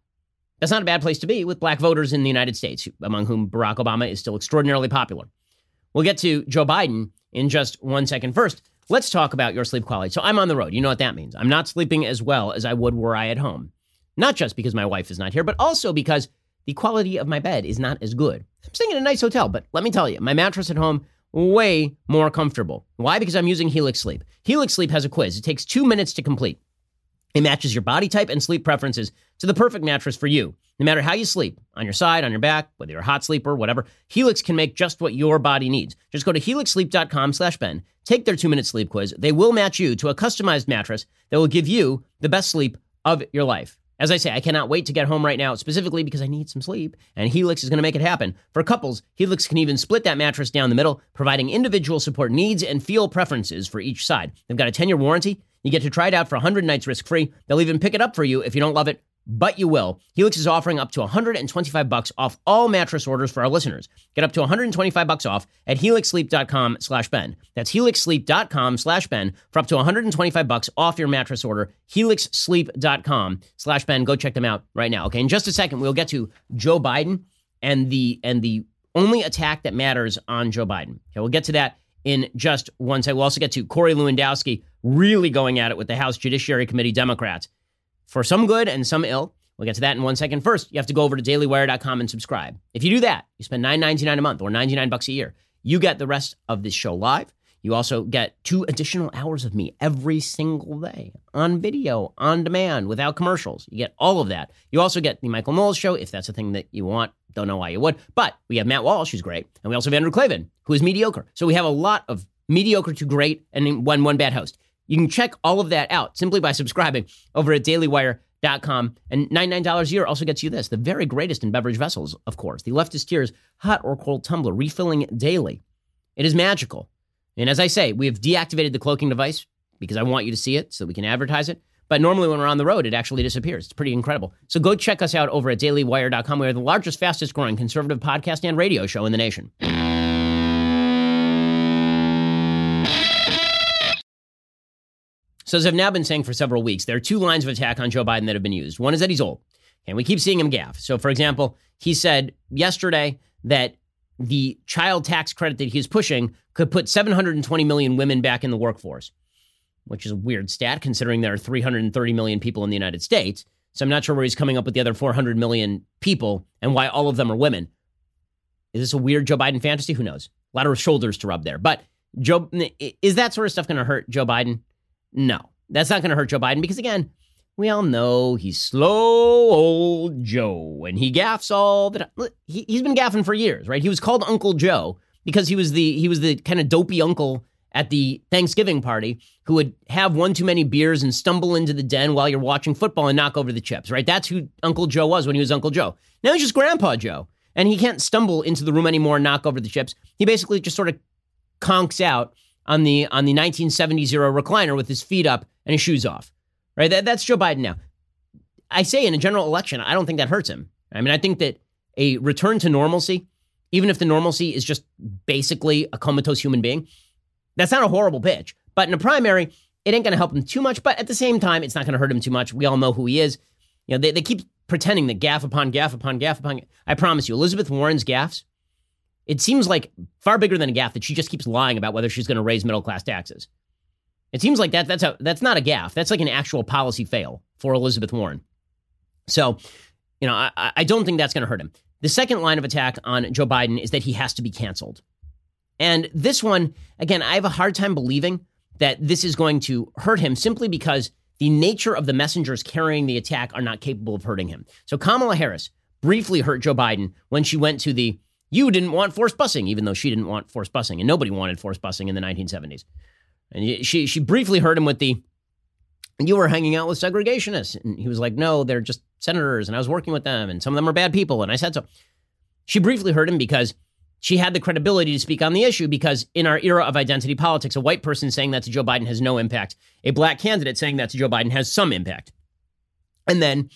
that's not a bad place to be with black voters in the United States, among whom Barack Obama is still extraordinarily popular. We'll get to Joe Biden in just one second. First, let's talk about your sleep quality. So I'm on the road. You know what that means. I'm not sleeping as well as I would were I at home. Not just because my wife is not here, but also because the quality of my bed is not as good. I'm staying in a nice hotel, but let me tell you, my mattress at home way more comfortable. Why? Because I'm using Helix Sleep. Helix Sleep has a quiz. It takes 2 minutes to complete. It matches your body type and sleep preferences to the perfect mattress for you. No matter how you sleep, on your side, on your back, whether you're a hot sleeper, whatever, Helix can make just what your body needs. Just go to helixsleep.com slash Ben, take their two-minute sleep quiz. They will match you to a customized mattress that will give you the best sleep of your life. As I say, I cannot wait to get home right now, specifically because I need some sleep, and Helix is going to make it happen. For couples, Helix can even split that mattress down the middle, providing individual support needs and feel preferences for each side. They've got a 10 year warranty. You get to try it out for 100 nights risk free. They'll even pick it up for you if you don't love it but you will. Helix is offering up to 125 bucks off all mattress orders for our listeners. Get up to 125 bucks off at helixsleep.com slash Ben. That's helixsleep.com slash Ben for up to 125 bucks off your mattress order. helixsleep.com slash Ben. Go check them out right now. Okay, in just a second, we'll get to Joe Biden and the and the only attack that matters on Joe Biden. Okay, we'll get to that in just one second. We'll also get to Corey Lewandowski really going at it with the House Judiciary Committee Democrats for some good and some ill. We'll get to that in one second. First, you have to go over to dailywire.com and subscribe. If you do that, you spend $9.99 a month or 99 bucks a year. You get the rest of this show live. You also get two additional hours of me every single day on video, on demand, without commercials. You get all of that. You also get the Michael Knowles show, if that's a thing that you want. Don't know why you would. But we have Matt Walsh, who's great. And we also have Andrew Klavan, who is mediocre. So we have a lot of mediocre to great and one, one bad host. You can check all of that out simply by subscribing over at dailywire.com. And $99 a year also gets you this the very greatest in beverage vessels, of course. The leftist tears hot or cold tumbler, refilling daily. It is magical. And as I say, we have deactivated the cloaking device because I want you to see it so we can advertise it. But normally when we're on the road, it actually disappears. It's pretty incredible. So go check us out over at dailywire.com. We are the largest, fastest growing conservative podcast and radio show in the nation. So, as I've now been saying for several weeks, there are two lines of attack on Joe Biden that have been used. One is that he's old, and we keep seeing him gaff. So, for example, he said yesterday that the child tax credit that he's pushing could put 720 million women back in the workforce, which is a weird stat considering there are 330 million people in the United States. So, I'm not sure where he's coming up with the other 400 million people and why all of them are women. Is this a weird Joe Biden fantasy? Who knows? A lot of shoulders to rub there. But Joe, is that sort of stuff going to hurt Joe Biden? No, that's not going to hurt Joe Biden because, again, we all know he's slow old Joe and he gaffs all the time. He, he's been gaffing for years, right? He was called Uncle Joe because he was the he was the kind of dopey uncle at the Thanksgiving party who would have one too many beers and stumble into the den while you're watching football and knock over the chips, right? That's who Uncle Joe was when he was Uncle Joe. Now he's just Grandpa Joe. And he can't stumble into the room anymore and knock over the chips. He basically just sort of conks out on the on the 1970s era recliner with his feet up and his shoes off. Right? That, that's Joe Biden now. I say in a general election, I don't think that hurts him. I mean, I think that a return to normalcy, even if the normalcy is just basically a comatose human being, that's not a horrible pitch. But in a primary, it ain't going to help him too much. But at the same time, it's not going to hurt him too much. We all know who he is. You know, they, they keep pretending that gaff upon gaff upon gaff upon. I promise you, Elizabeth Warren's gaffs it seems like far bigger than a gaffe that she just keeps lying about whether she's going to raise middle class taxes. It seems like that that's a that's not a gaffe. That's like an actual policy fail for Elizabeth Warren. So, you know, I, I don't think that's going to hurt him. The second line of attack on Joe Biden is that he has to be canceled. And this one, again, I have a hard time believing that this is going to hurt him simply because the nature of the messengers carrying the attack are not capable of hurting him. So Kamala Harris briefly hurt Joe Biden when she went to the you didn't want forced busing, even though she didn't want forced busing, and nobody wanted forced busing in the 1970s. And she she briefly heard him with the, "You were hanging out with segregationists," and he was like, "No, they're just senators, and I was working with them, and some of them are bad people." And I said so. She briefly heard him because she had the credibility to speak on the issue because in our era of identity politics, a white person saying that to Joe Biden has no impact. A black candidate saying that to Joe Biden has some impact. And then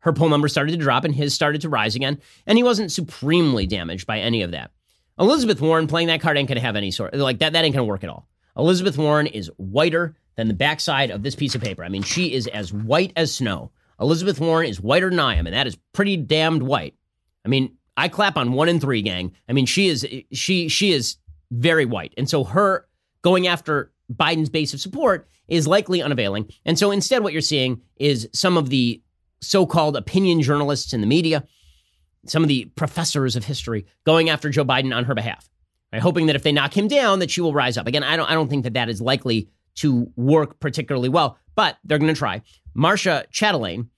her poll numbers started to drop and his started to rise again, and he wasn't supremely damaged by any of that. Elizabeth Warren playing that card ain't gonna have any sort like that. That ain't gonna work at all. Elizabeth Warren is whiter than the backside of this piece of paper. I mean, she is as white as snow. Elizabeth Warren is whiter than I am, and that is pretty damned white. I mean, I clap on one and three, gang. I mean, she is she she is very white, and so her going after Biden's base of support is likely unavailing. And so instead, what you're seeing is some of the so called opinion journalists in the media, some of the professors of history going after Joe Biden on her behalf, right? hoping that if they knock him down, that she will rise up. Again, I don't, I don't think that that is likely to work particularly well, but they're going to try. Marcia Chatelain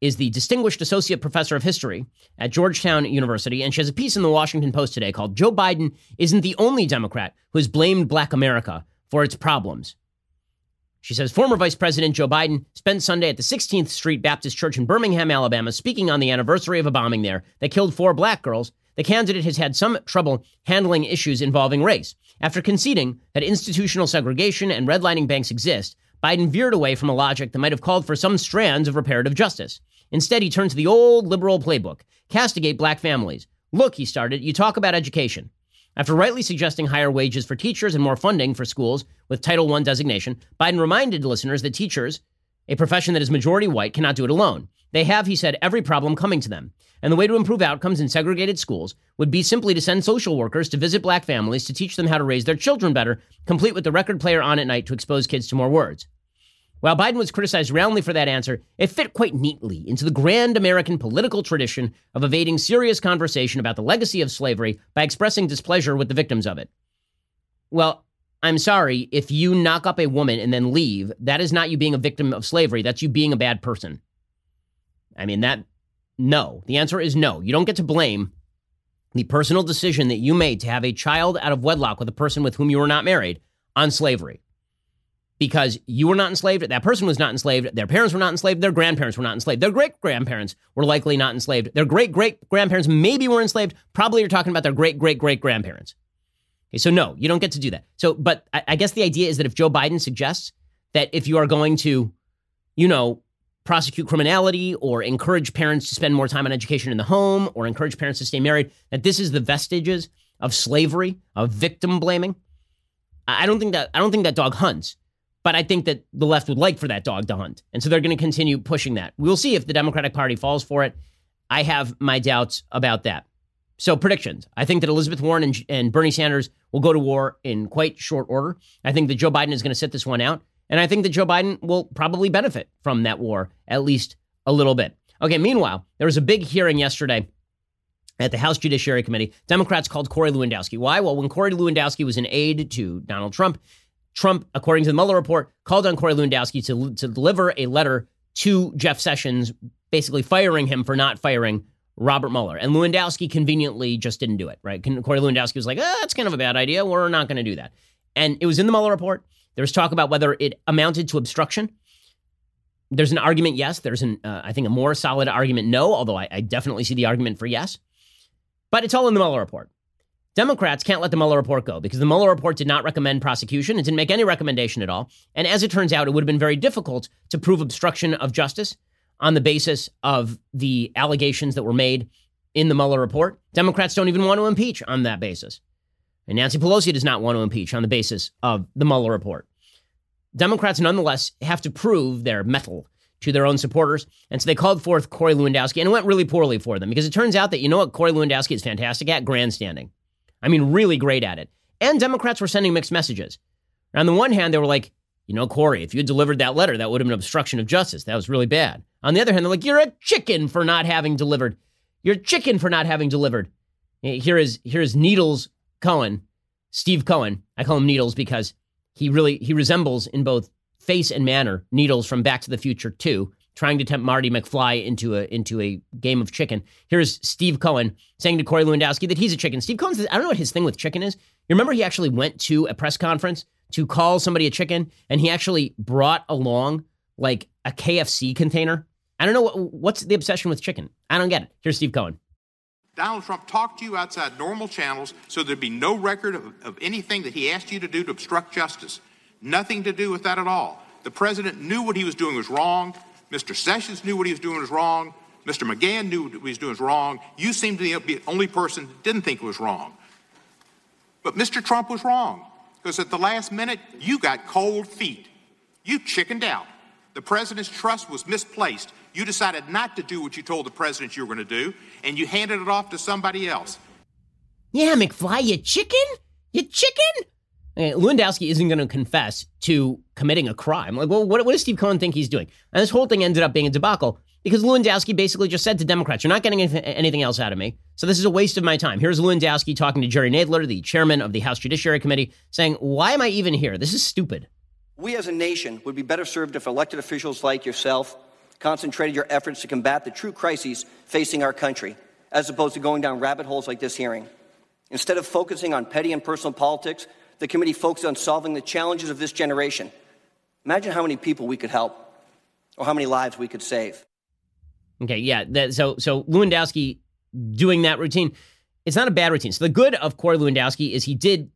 is the Distinguished Associate Professor of History at Georgetown University, and she has a piece in the Washington Post today called Joe Biden Isn't the Only Democrat Who Has Blamed Black America for Its Problems. She says former Vice President Joe Biden spent Sunday at the 16th Street Baptist Church in Birmingham, Alabama, speaking on the anniversary of a bombing there that killed four black girls. The candidate has had some trouble handling issues involving race. After conceding that institutional segregation and redlining banks exist, Biden veered away from a logic that might have called for some strands of reparative justice. Instead, he turned to the old liberal playbook castigate black families. Look, he started, you talk about education. After rightly suggesting higher wages for teachers and more funding for schools with Title I designation, Biden reminded listeners that teachers, a profession that is majority white, cannot do it alone. They have, he said, every problem coming to them. And the way to improve outcomes in segregated schools would be simply to send social workers to visit black families to teach them how to raise their children better, complete with the record player on at night to expose kids to more words. While Biden was criticized roundly for that answer, it fit quite neatly into the grand American political tradition of evading serious conversation about the legacy of slavery by expressing displeasure with the victims of it. Well, I'm sorry, if you knock up a woman and then leave, that is not you being a victim of slavery. That's you being a bad person. I mean, that, no. The answer is no. You don't get to blame the personal decision that you made to have a child out of wedlock with a person with whom you were not married on slavery because you were not enslaved, that person was not enslaved, their parents were not enslaved, their grandparents were not enslaved, their great grandparents were likely not enslaved, their great great grandparents maybe were enslaved. Probably you're talking about their great great great grandparents. Okay, so no, you don't get to do that. So, but I, I guess the idea is that if Joe Biden suggests that if you are going to, you know, prosecute criminality or encourage parents to spend more time on education in the home or encourage parents to stay married, that this is the vestiges of slavery, of victim blaming. I don't think that I don't think that dog hunts. But I think that the left would like for that dog to hunt. And so they're going to continue pushing that. We'll see if the Democratic Party falls for it. I have my doubts about that. So, predictions. I think that Elizabeth Warren and, and Bernie Sanders will go to war in quite short order. I think that Joe Biden is going to sit this one out. And I think that Joe Biden will probably benefit from that war, at least a little bit. Okay, meanwhile, there was a big hearing yesterday at the House Judiciary Committee, Democrats called Corey Lewandowski. Why? Well, when Corey Lewandowski was an aide to Donald Trump, Trump, according to the Mueller report, called on Corey Lewandowski to, to deliver a letter to Jeff Sessions, basically firing him for not firing Robert Mueller. And Lewandowski conveniently just didn't do it, right? Corey Lewandowski was like, oh, that's kind of a bad idea. We're not going to do that. And it was in the Mueller report. There was talk about whether it amounted to obstruction. There's an argument, yes. There's an, uh, I think, a more solid argument, no, although I, I definitely see the argument for yes. But it's all in the Mueller report. Democrats can't let the Mueller report go because the Mueller report did not recommend prosecution. It didn't make any recommendation at all. And as it turns out, it would have been very difficult to prove obstruction of justice on the basis of the allegations that were made in the Mueller report. Democrats don't even want to impeach on that basis. And Nancy Pelosi does not want to impeach on the basis of the Mueller report. Democrats nonetheless have to prove their mettle to their own supporters. And so they called forth Corey Lewandowski, and it went really poorly for them because it turns out that you know what Corey Lewandowski is fantastic at? Grandstanding. I mean, really great at it. And Democrats were sending mixed messages. On the one hand, they were like, you know, Corey, if you had delivered that letter, that would have been obstruction of justice. That was really bad. On the other hand, they're like, you're a chicken for not having delivered. You're a chicken for not having delivered. Here is here is Needles Cohen, Steve Cohen. I call him Needles because he really he resembles in both face and manner Needles from Back to the Future 2, trying to tempt Marty McFly into a into a game of chicken. Here's Steve Cohen saying to Corey Lewandowski that he's a chicken. Steve Cohen, I don't know what his thing with chicken is. You remember he actually went to a press conference to call somebody a chicken, and he actually brought along like a KFC container. I don't know what, what's the obsession with chicken. I don't get it. Here's Steve Cohen. Donald Trump talked to you outside normal channels, so there'd be no record of, of anything that he asked you to do to obstruct justice. Nothing to do with that at all. The president knew what he was doing was wrong. Mr. Sessions knew what he was doing was wrong. Mr. McGahn knew what he was doing was wrong. You seem to be the only person that didn't think it was wrong. But Mr. Trump was wrong because at the last minute, you got cold feet. You chickened out. The president's trust was misplaced. You decided not to do what you told the president you were going to do, and you handed it off to somebody else. Yeah, McFly, you chicken? You chicken? Eh, Lewandowski isn't going to confess to committing a crime. Like, well, what, what does Steve Cohen think he's doing? And this whole thing ended up being a debacle because Lewandowski basically just said to Democrats, "You're not getting anything else out of me, so this is a waste of my time." Here's Lewandowski talking to Jerry Nadler, the chairman of the House Judiciary Committee, saying, "Why am I even here? This is stupid." We as a nation would be better served if elected officials like yourself concentrated your efforts to combat the true crises facing our country, as opposed to going down rabbit holes like this hearing. Instead of focusing on petty and personal politics, the committee focused on solving the challenges of this generation. Imagine how many people we could help or how many lives we could save. Okay, yeah. That, so so Lewandowski doing that routine, it's not a bad routine. So the good of Corey Lewandowski is he did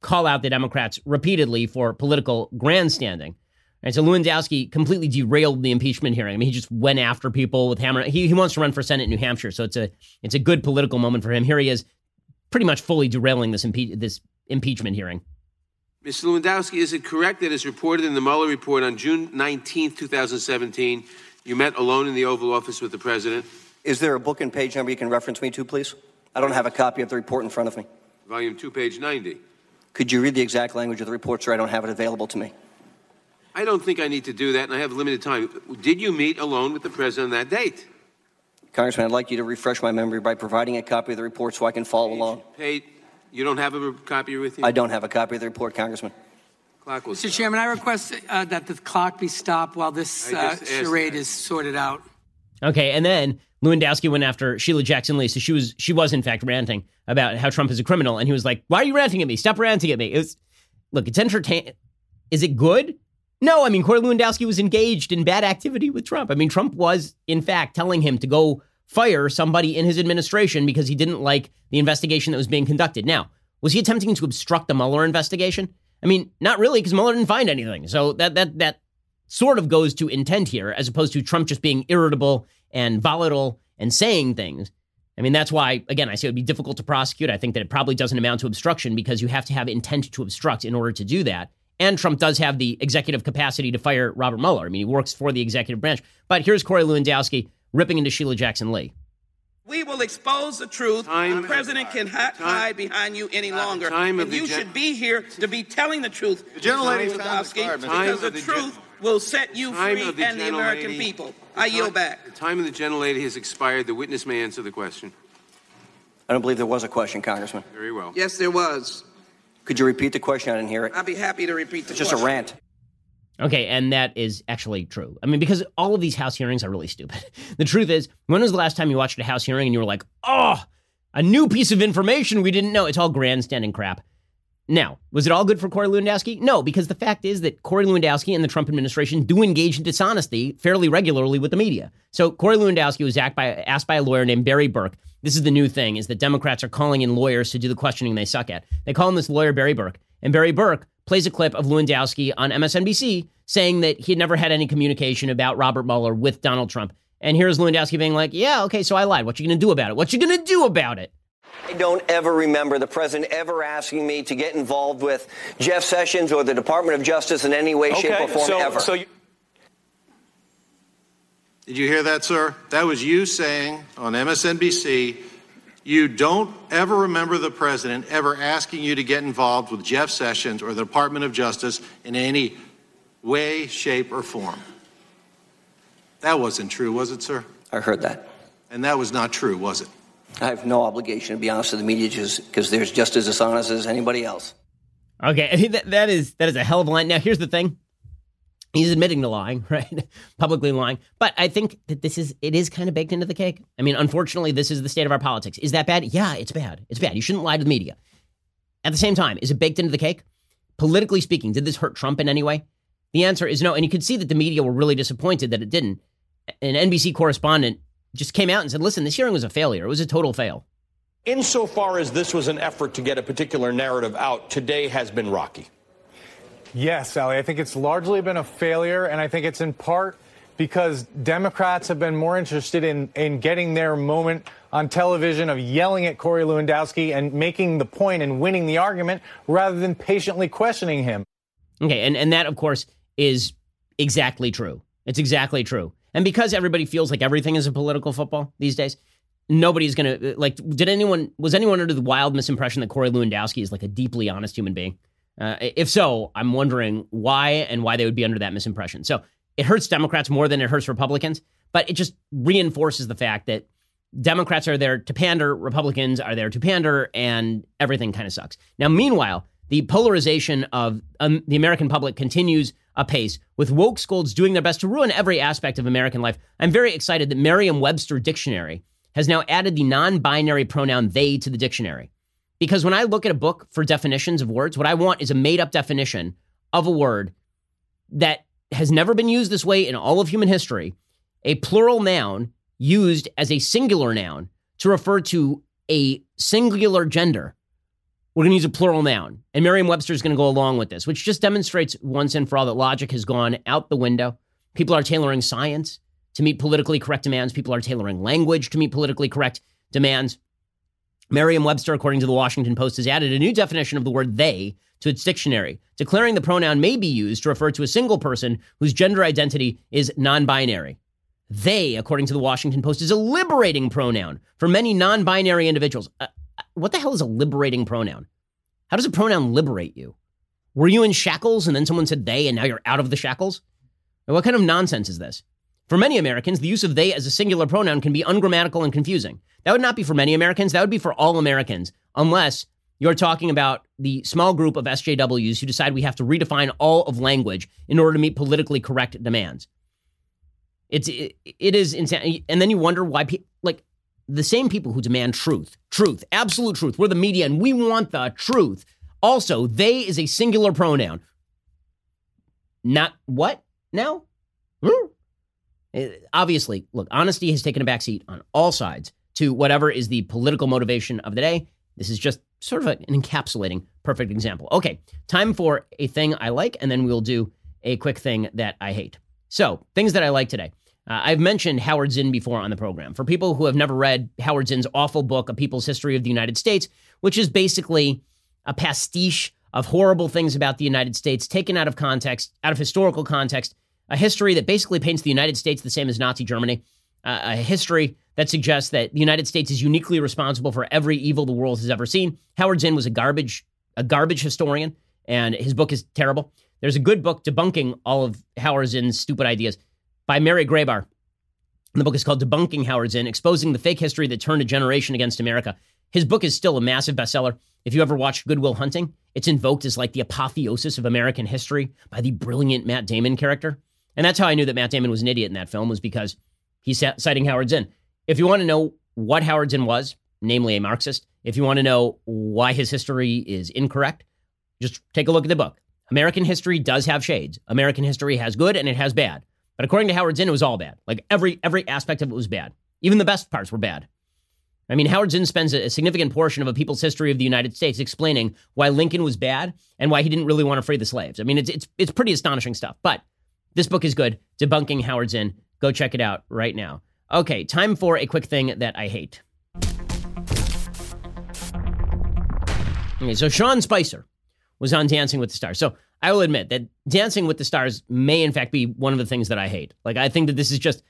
call out the Democrats repeatedly for political grandstanding. And so Lewandowski completely derailed the impeachment hearing. I mean, he just went after people with hammer. He, he wants to run for Senate in New Hampshire, so it's a it's a good political moment for him. Here he is, pretty much fully derailing this impe- this impeachment hearing. Mr. Lewandowski, is it correct that as reported in the Mueller report on June 19, 2017, you met alone in the Oval Office with the President? Is there a book and page number you can reference me to, please? I don't have a copy of the report in front of me. Volume 2, page 90. Could you read the exact language of the report, sir? I don't have it available to me. I don't think I need to do that, and I have limited time. Did you meet alone with the President on that date? Congressman, I'd like you to refresh my memory by providing a copy of the report so I can follow page, along. Page, you don't have a copy with you? I don't have a copy of the report, Congressman. Clock will Mr. Chairman, I request uh, that the clock be stopped while this uh, charade that. is sorted out. Okay, and then Lewandowski went after Sheila Jackson Lee. So she was she was in fact ranting about how Trump is a criminal, and he was like, "Why are you ranting at me? Stop ranting at me." It was look, it's entertaining. Is it good? No, I mean Corey Lewandowski was engaged in bad activity with Trump. I mean Trump was in fact telling him to go fire somebody in his administration because he didn't like the investigation that was being conducted. Now, was he attempting to obstruct the Mueller investigation? I mean, not really, because Mueller didn't find anything. So that that that sort of goes to intent here, as opposed to Trump just being irritable and volatile and saying things. I mean, that's why, again, I say it would be difficult to prosecute. I think that it probably doesn't amount to obstruction because you have to have intent to obstruct in order to do that. And Trump does have the executive capacity to fire Robert Mueller. I mean, he works for the executive branch. But here's Corey Lewandowski ripping into Sheila Jackson Lee. We will expose the truth. Time the president can hi- hide behind you any uh, longer. Time and you gen- should be here to be telling the truth, the gentlelady because the, the truth gen- will set you free the and the American people. I yield back. The time of the gentlelady has expired. The witness may answer the question. I don't believe there was a question, Congressman. Very well. Yes, there was. Could you repeat the question? I didn't hear it. I'd be happy to repeat the It's just a rant. Okay, and that is actually true. I mean, because all of these House hearings are really stupid. The truth is, when was the last time you watched a House hearing and you were like, oh, a new piece of information we didn't know? It's all grandstanding crap. Now, was it all good for Corey Lewandowski? No, because the fact is that Corey Lewandowski and the Trump administration do engage in dishonesty fairly regularly with the media. So Corey Lewandowski was asked by, asked by a lawyer named Barry Berke. This is the new thing: is that Democrats are calling in lawyers to do the questioning they suck at. They call him this lawyer Barry Berke, and Barry Berke plays a clip of Lewandowski on MSNBC saying that he had never had any communication about Robert Mueller with Donald Trump. And here's Lewandowski being like, "Yeah, okay, so I lied. What you gonna do about it? What you gonna do about it?" I don't ever remember the president ever asking me to get involved with Jeff Sessions or the Department of Justice in any way, shape, or form so, ever. So you, Did you hear that, sir? That was you saying on MSNBC, you don't ever remember the president ever asking you to get involved with Jeff Sessions or the Department of Justice in any way, shape, or form. That wasn't true, was it, sir? I heard that. And that was not true, was it? I have no obligation to be honest with the media just because they're just as dishonest as anybody else. Okay, that, that is that is a hell of a line. Now, here's the thing: he's admitting to lying, right? Publicly lying. But I think that this is it is kind of baked into the cake. I mean, unfortunately, this is the state of our politics. Is that bad? Yeah, it's bad. It's bad. You shouldn't lie to the media. At the same time, is it baked into the cake? Politically speaking, did this hurt Trump in any way? The answer is no. And you could see that the media were really disappointed that it didn't. An NBC correspondent just came out and said, listen, this hearing was a failure. It was a total fail. insofar as this was an effort to get a particular narrative out, today has been rocky. Yes, Sally. I think it's largely been a failure, and I think it's in part because Democrats have been more interested in, in getting their moment on television of yelling at Corey Lewandowski and making the point and winning the argument rather than patiently questioning him. Okay, and, and that, of course, is exactly true. It's exactly true. And because everybody feels like everything is a political football these days, nobody's going to, like, did anyone, was anyone under the wild misimpression that Corey Lewandowski is like a deeply honest human being? Uh, if so, I'm wondering why and why they would be under that misimpression. So it hurts Democrats more than it hurts Republicans, but it just reinforces the fact that Democrats are there to pander, Republicans are there to pander, and everything kind of sucks. Now, meanwhile, the polarization of um, the American public continues apace, with woke scolds doing their best to ruin every aspect of American life. I'm very excited that Merriam Webster Dictionary has now added the non binary pronoun they to the dictionary. Because when I look at a book for definitions of words, what I want is a made up definition of a word that has never been used this way in all of human history, a plural noun used as a singular noun to refer to a singular gender. We're going to use a plural noun. And Merriam Webster is going to go along with this, which just demonstrates once and for all that logic has gone out the window. People are tailoring science to meet politically correct demands, people are tailoring language to meet politically correct demands. Merriam Webster, according to the Washington Post, has added a new definition of the word they to its dictionary, declaring the pronoun may be used to refer to a single person whose gender identity is non binary. They, according to the Washington Post, is a liberating pronoun for many non binary individuals. Uh, what the hell is a liberating pronoun? How does a pronoun liberate you? Were you in shackles and then someone said they and now you're out of the shackles? What kind of nonsense is this? For many Americans, the use of they as a singular pronoun can be ungrammatical and confusing. That would not be for many Americans, that would be for all Americans, unless you're talking about the small group of SJWs who decide we have to redefine all of language in order to meet politically correct demands. It's it, it is insane, and then you wonder why people like the same people who demand truth, truth, absolute truth. We're the media, and we want the truth. Also, they is a singular pronoun. Not what now? Hmm? Uh, Obviously, look, honesty has taken a backseat on all sides to whatever is the political motivation of the day. This is just sort of an encapsulating perfect example. Okay, time for a thing I like, and then we'll do a quick thing that I hate. So, things that I like today. Uh, I've mentioned Howard Zinn before on the program. For people who have never read Howard Zinn's awful book, A People's History of the United States, which is basically a pastiche of horrible things about the United States taken out of context, out of historical context, a history that basically paints the United States the same as Nazi Germany, uh, a history that suggests that the United States is uniquely responsible for every evil the world has ever seen. Howard Zinn was a garbage, a garbage historian, and his book is terrible. There's a good book debunking all of Howard Zinn's stupid ideas by Mary Grabar. The book is called Debunking Howard Zinn, Exposing the Fake History That Turned a Generation Against America. His book is still a massive bestseller. If you ever watched Good Will Hunting, it's invoked as like the apotheosis of American history by the brilliant Matt Damon character. And that's how I knew that Matt Damon was an idiot in that film was because he's citing Howard Zinn. If you want to know what Howard Zinn was, namely a Marxist, if you want to know why his history is incorrect, just take a look at the book. American history does have shades. American history has good and it has bad. But according to Howard Zinn, it was all bad. Like every every aspect of it was bad. Even the best parts were bad. I mean, Howard Zinn spends a significant portion of a people's history of the United States explaining why Lincoln was bad and why he didn't really want to free the slaves. I mean, it's it's it's pretty astonishing stuff. But this book is good, debunking Howard Zinn. Go check it out right now. Okay, time for a quick thing that I hate. Okay, so Sean Spicer was on Dancing with the Stars. So I will admit that Dancing with the Stars may, in fact, be one of the things that I hate. Like, I think that this is just,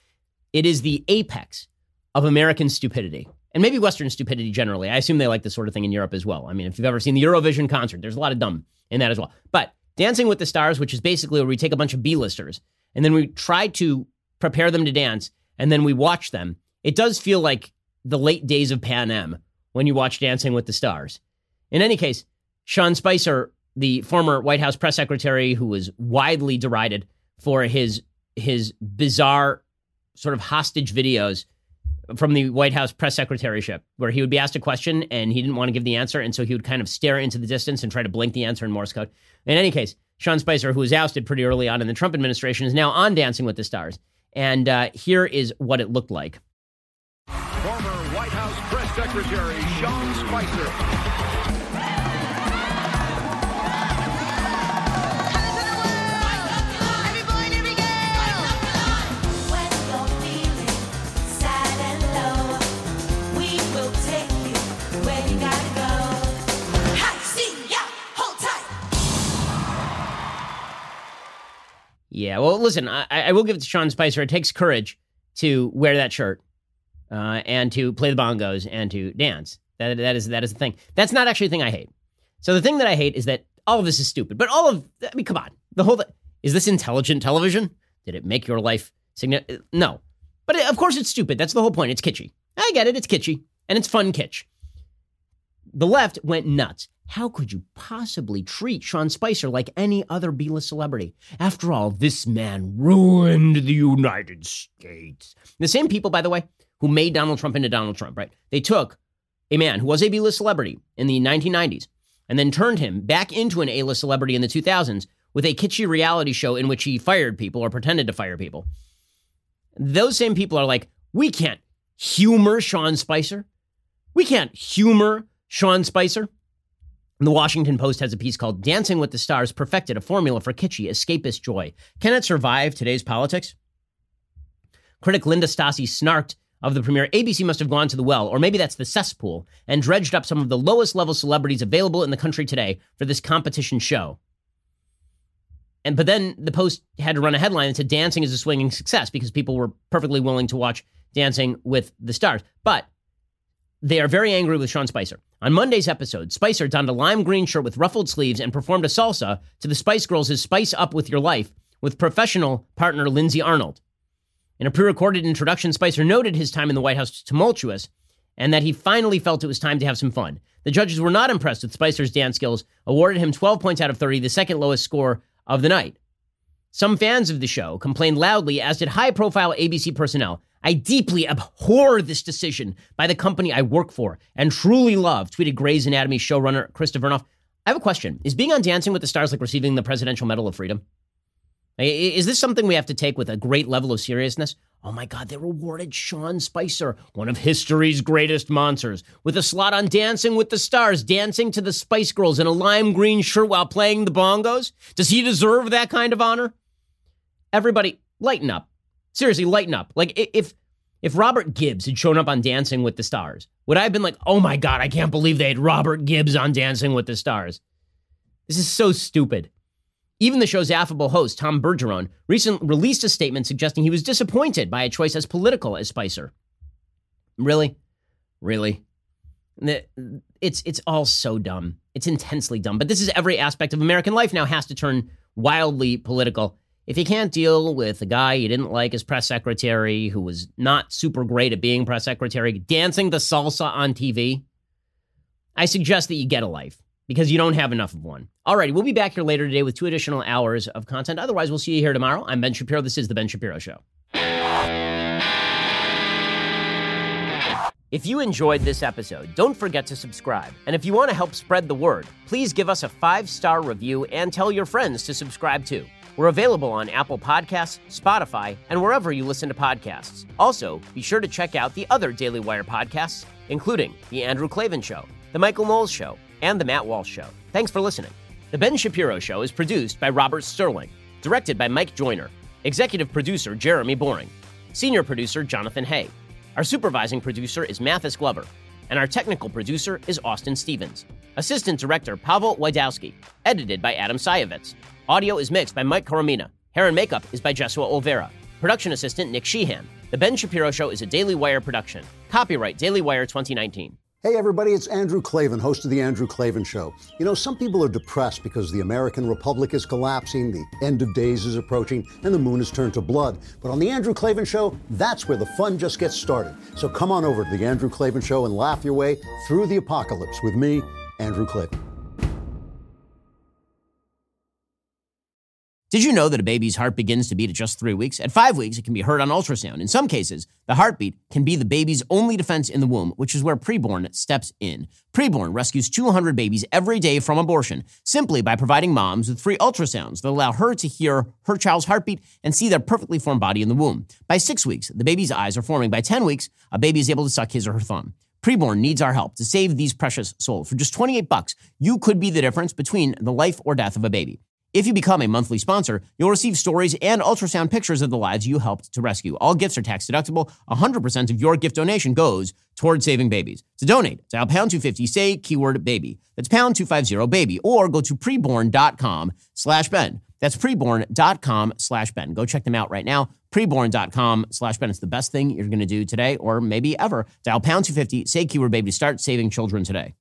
it is the apex of American stupidity and maybe Western stupidity generally. I assume they like this sort of thing in Europe as well. I mean, if you've ever seen the Eurovision concert, there's a lot of dumb in that as well. But Dancing with the Stars, which is basically where we take a bunch of B-listers and then we try to prepare them to dance and then we watch them, it does feel like the late days of Pan Am when you watch Dancing with the Stars. In any case, Sean Spicer, the former White House press secretary who was widely derided for his his bizarre sort of hostage videos from the White House press secretaryship, where he would be asked a question and he didn't want to give the answer, and so he would kind of stare into the distance and try to blink the answer in Morse code. In any case, Sean Spicer, who was ousted pretty early on in the Trump administration, is now on Dancing with the Stars, and uh, here is what it looked like. Former White House press secretary Sean Spicer Yeah, well, listen, I, I, will give it to Sean Spicer. It takes courage to wear that shirt uh, and to play the bongos and to dance. That, that is that is the thing. That's not actually the thing I hate. So the thing that I hate is that all of this is stupid. But all of I mean, come on, the whole th- is this intelligent television? Did it make your life significant? No, but it, of course it's stupid. That's the whole point. It's kitschy. I get it. It's kitschy and it's fun kitsch. The left went nuts. How could you possibly treat Sean Spicer like any other B list celebrity? After all, this man ruined the United States. The same people, by the way, who made Donald Trump into Donald Trump, right? They took a man who was a B list celebrity in the 1990s and then turned him back into an A list celebrity in the 2000s with a kitschy reality show in which he fired people or pretended to fire people. Those same people are like, we can't humor Sean Spicer. We can't humor Sean Spicer. The Washington Post has a piece called Dancing with the Stars Perfected, a formula for kitschy, escapist joy. Can it survive today's politics? Critic Linda Stasi snarked of the premiere, ABC must have gone to the well, or maybe that's the cesspool, and dredged up some of the lowest level celebrities available in the country today for this competition show. And but then the Post had to run a headline that said dancing is a swinging success because people were perfectly willing to watch Dancing with the Stars. But they are very angry with Sean Spicer. On Monday's episode, Spicer donned a lime green shirt with ruffled sleeves and performed a salsa to the Spice Girls' Spice Up With Your Life with professional partner Lindsay Arnold. In a pre recorded introduction, Spicer noted his time in the White House was tumultuous and that he finally felt it was time to have some fun. The judges were not impressed with Spicer's dance skills, awarded him 12 points out of 30, the second lowest score of the night. Some fans of the show complained loudly, as did high profile ABC personnel. I deeply abhor this decision by the company I work for and truly love, tweeted Grey's Anatomy showrunner Krista Vernoff. I have a question. Is being on Dancing with the Stars like receiving the Presidential Medal of Freedom? Is this something we have to take with a great level of seriousness? Oh my God, they rewarded Sean Spicer, one of history's greatest monsters, with a slot on Dancing with the Stars, dancing to the Spice Girls in a lime green shirt while playing the bongos. Does he deserve that kind of honor? Everybody, lighten up. Seriously, lighten up. Like if if Robert Gibbs had shown up on Dancing with the Stars, would I have been like, "Oh my god, I can't believe they had Robert Gibbs on Dancing with the Stars." This is so stupid. Even the show's affable host, Tom Bergeron, recently released a statement suggesting he was disappointed by a choice as political as Spicer. Really? Really? It's it's all so dumb. It's intensely dumb. But this is every aspect of American life now has to turn wildly political if you can't deal with a guy you didn't like as press secretary who was not super great at being press secretary, dancing the salsa on TV, I suggest that you get a life because you don't have enough of one. Alrighty, we'll be back here later today with two additional hours of content. Otherwise, we'll see you here tomorrow. I'm Ben Shapiro. This is The Ben Shapiro Show. If you enjoyed this episode, don't forget to subscribe. And if you want to help spread the word, please give us a five star review and tell your friends to subscribe too. We're available on Apple Podcasts, Spotify, and wherever you listen to podcasts. Also, be sure to check out the other Daily Wire podcasts, including The Andrew Klavan Show, The Michael Knowles Show, and The Matt Walsh Show. Thanks for listening. The Ben Shapiro Show is produced by Robert Sterling, directed by Mike Joyner, executive producer Jeremy Boring, senior producer Jonathan Hay. Our supervising producer is Mathis Glover, and our technical producer is Austin Stevens. Assistant director Pavel Wydowski, edited by Adam Sayevitz. Audio is mixed by Mike Coromina. Hair and makeup is by Jesua Olvera. Production assistant Nick Sheehan. The Ben Shapiro Show is a Daily Wire production. Copyright Daily Wire 2019. Hey, everybody, it's Andrew Klavan, host of The Andrew Klavan Show. You know, some people are depressed because the American Republic is collapsing, the end of days is approaching, and the moon has turned to blood. But on The Andrew Klavan Show, that's where the fun just gets started. So come on over to The Andrew Klavan Show and laugh your way through the apocalypse with me, Andrew Klavan. Did you know that a baby's heart begins to beat at just three weeks? At five weeks, it can be heard on ultrasound. In some cases, the heartbeat can be the baby's only defense in the womb, which is where preborn steps in. Preborn rescues 200 babies every day from abortion simply by providing moms with free ultrasounds that allow her to hear her child's heartbeat and see their perfectly formed body in the womb. By six weeks, the baby's eyes are forming. By 10 weeks, a baby is able to suck his or her thumb. Preborn needs our help to save these precious souls. For just 28 bucks, you could be the difference between the life or death of a baby. If you become a monthly sponsor, you'll receive stories and ultrasound pictures of the lives you helped to rescue. All gifts are tax deductible. 100% of your gift donation goes toward saving babies. To donate, dial pound 250, say keyword baby. That's pound 250 baby, or go to preborn.com slash Ben. That's preborn.com slash Ben. Go check them out right now. Preborn.com slash Ben. It's the best thing you're going to do today or maybe ever. Dial pound 250, say keyword baby start saving children today.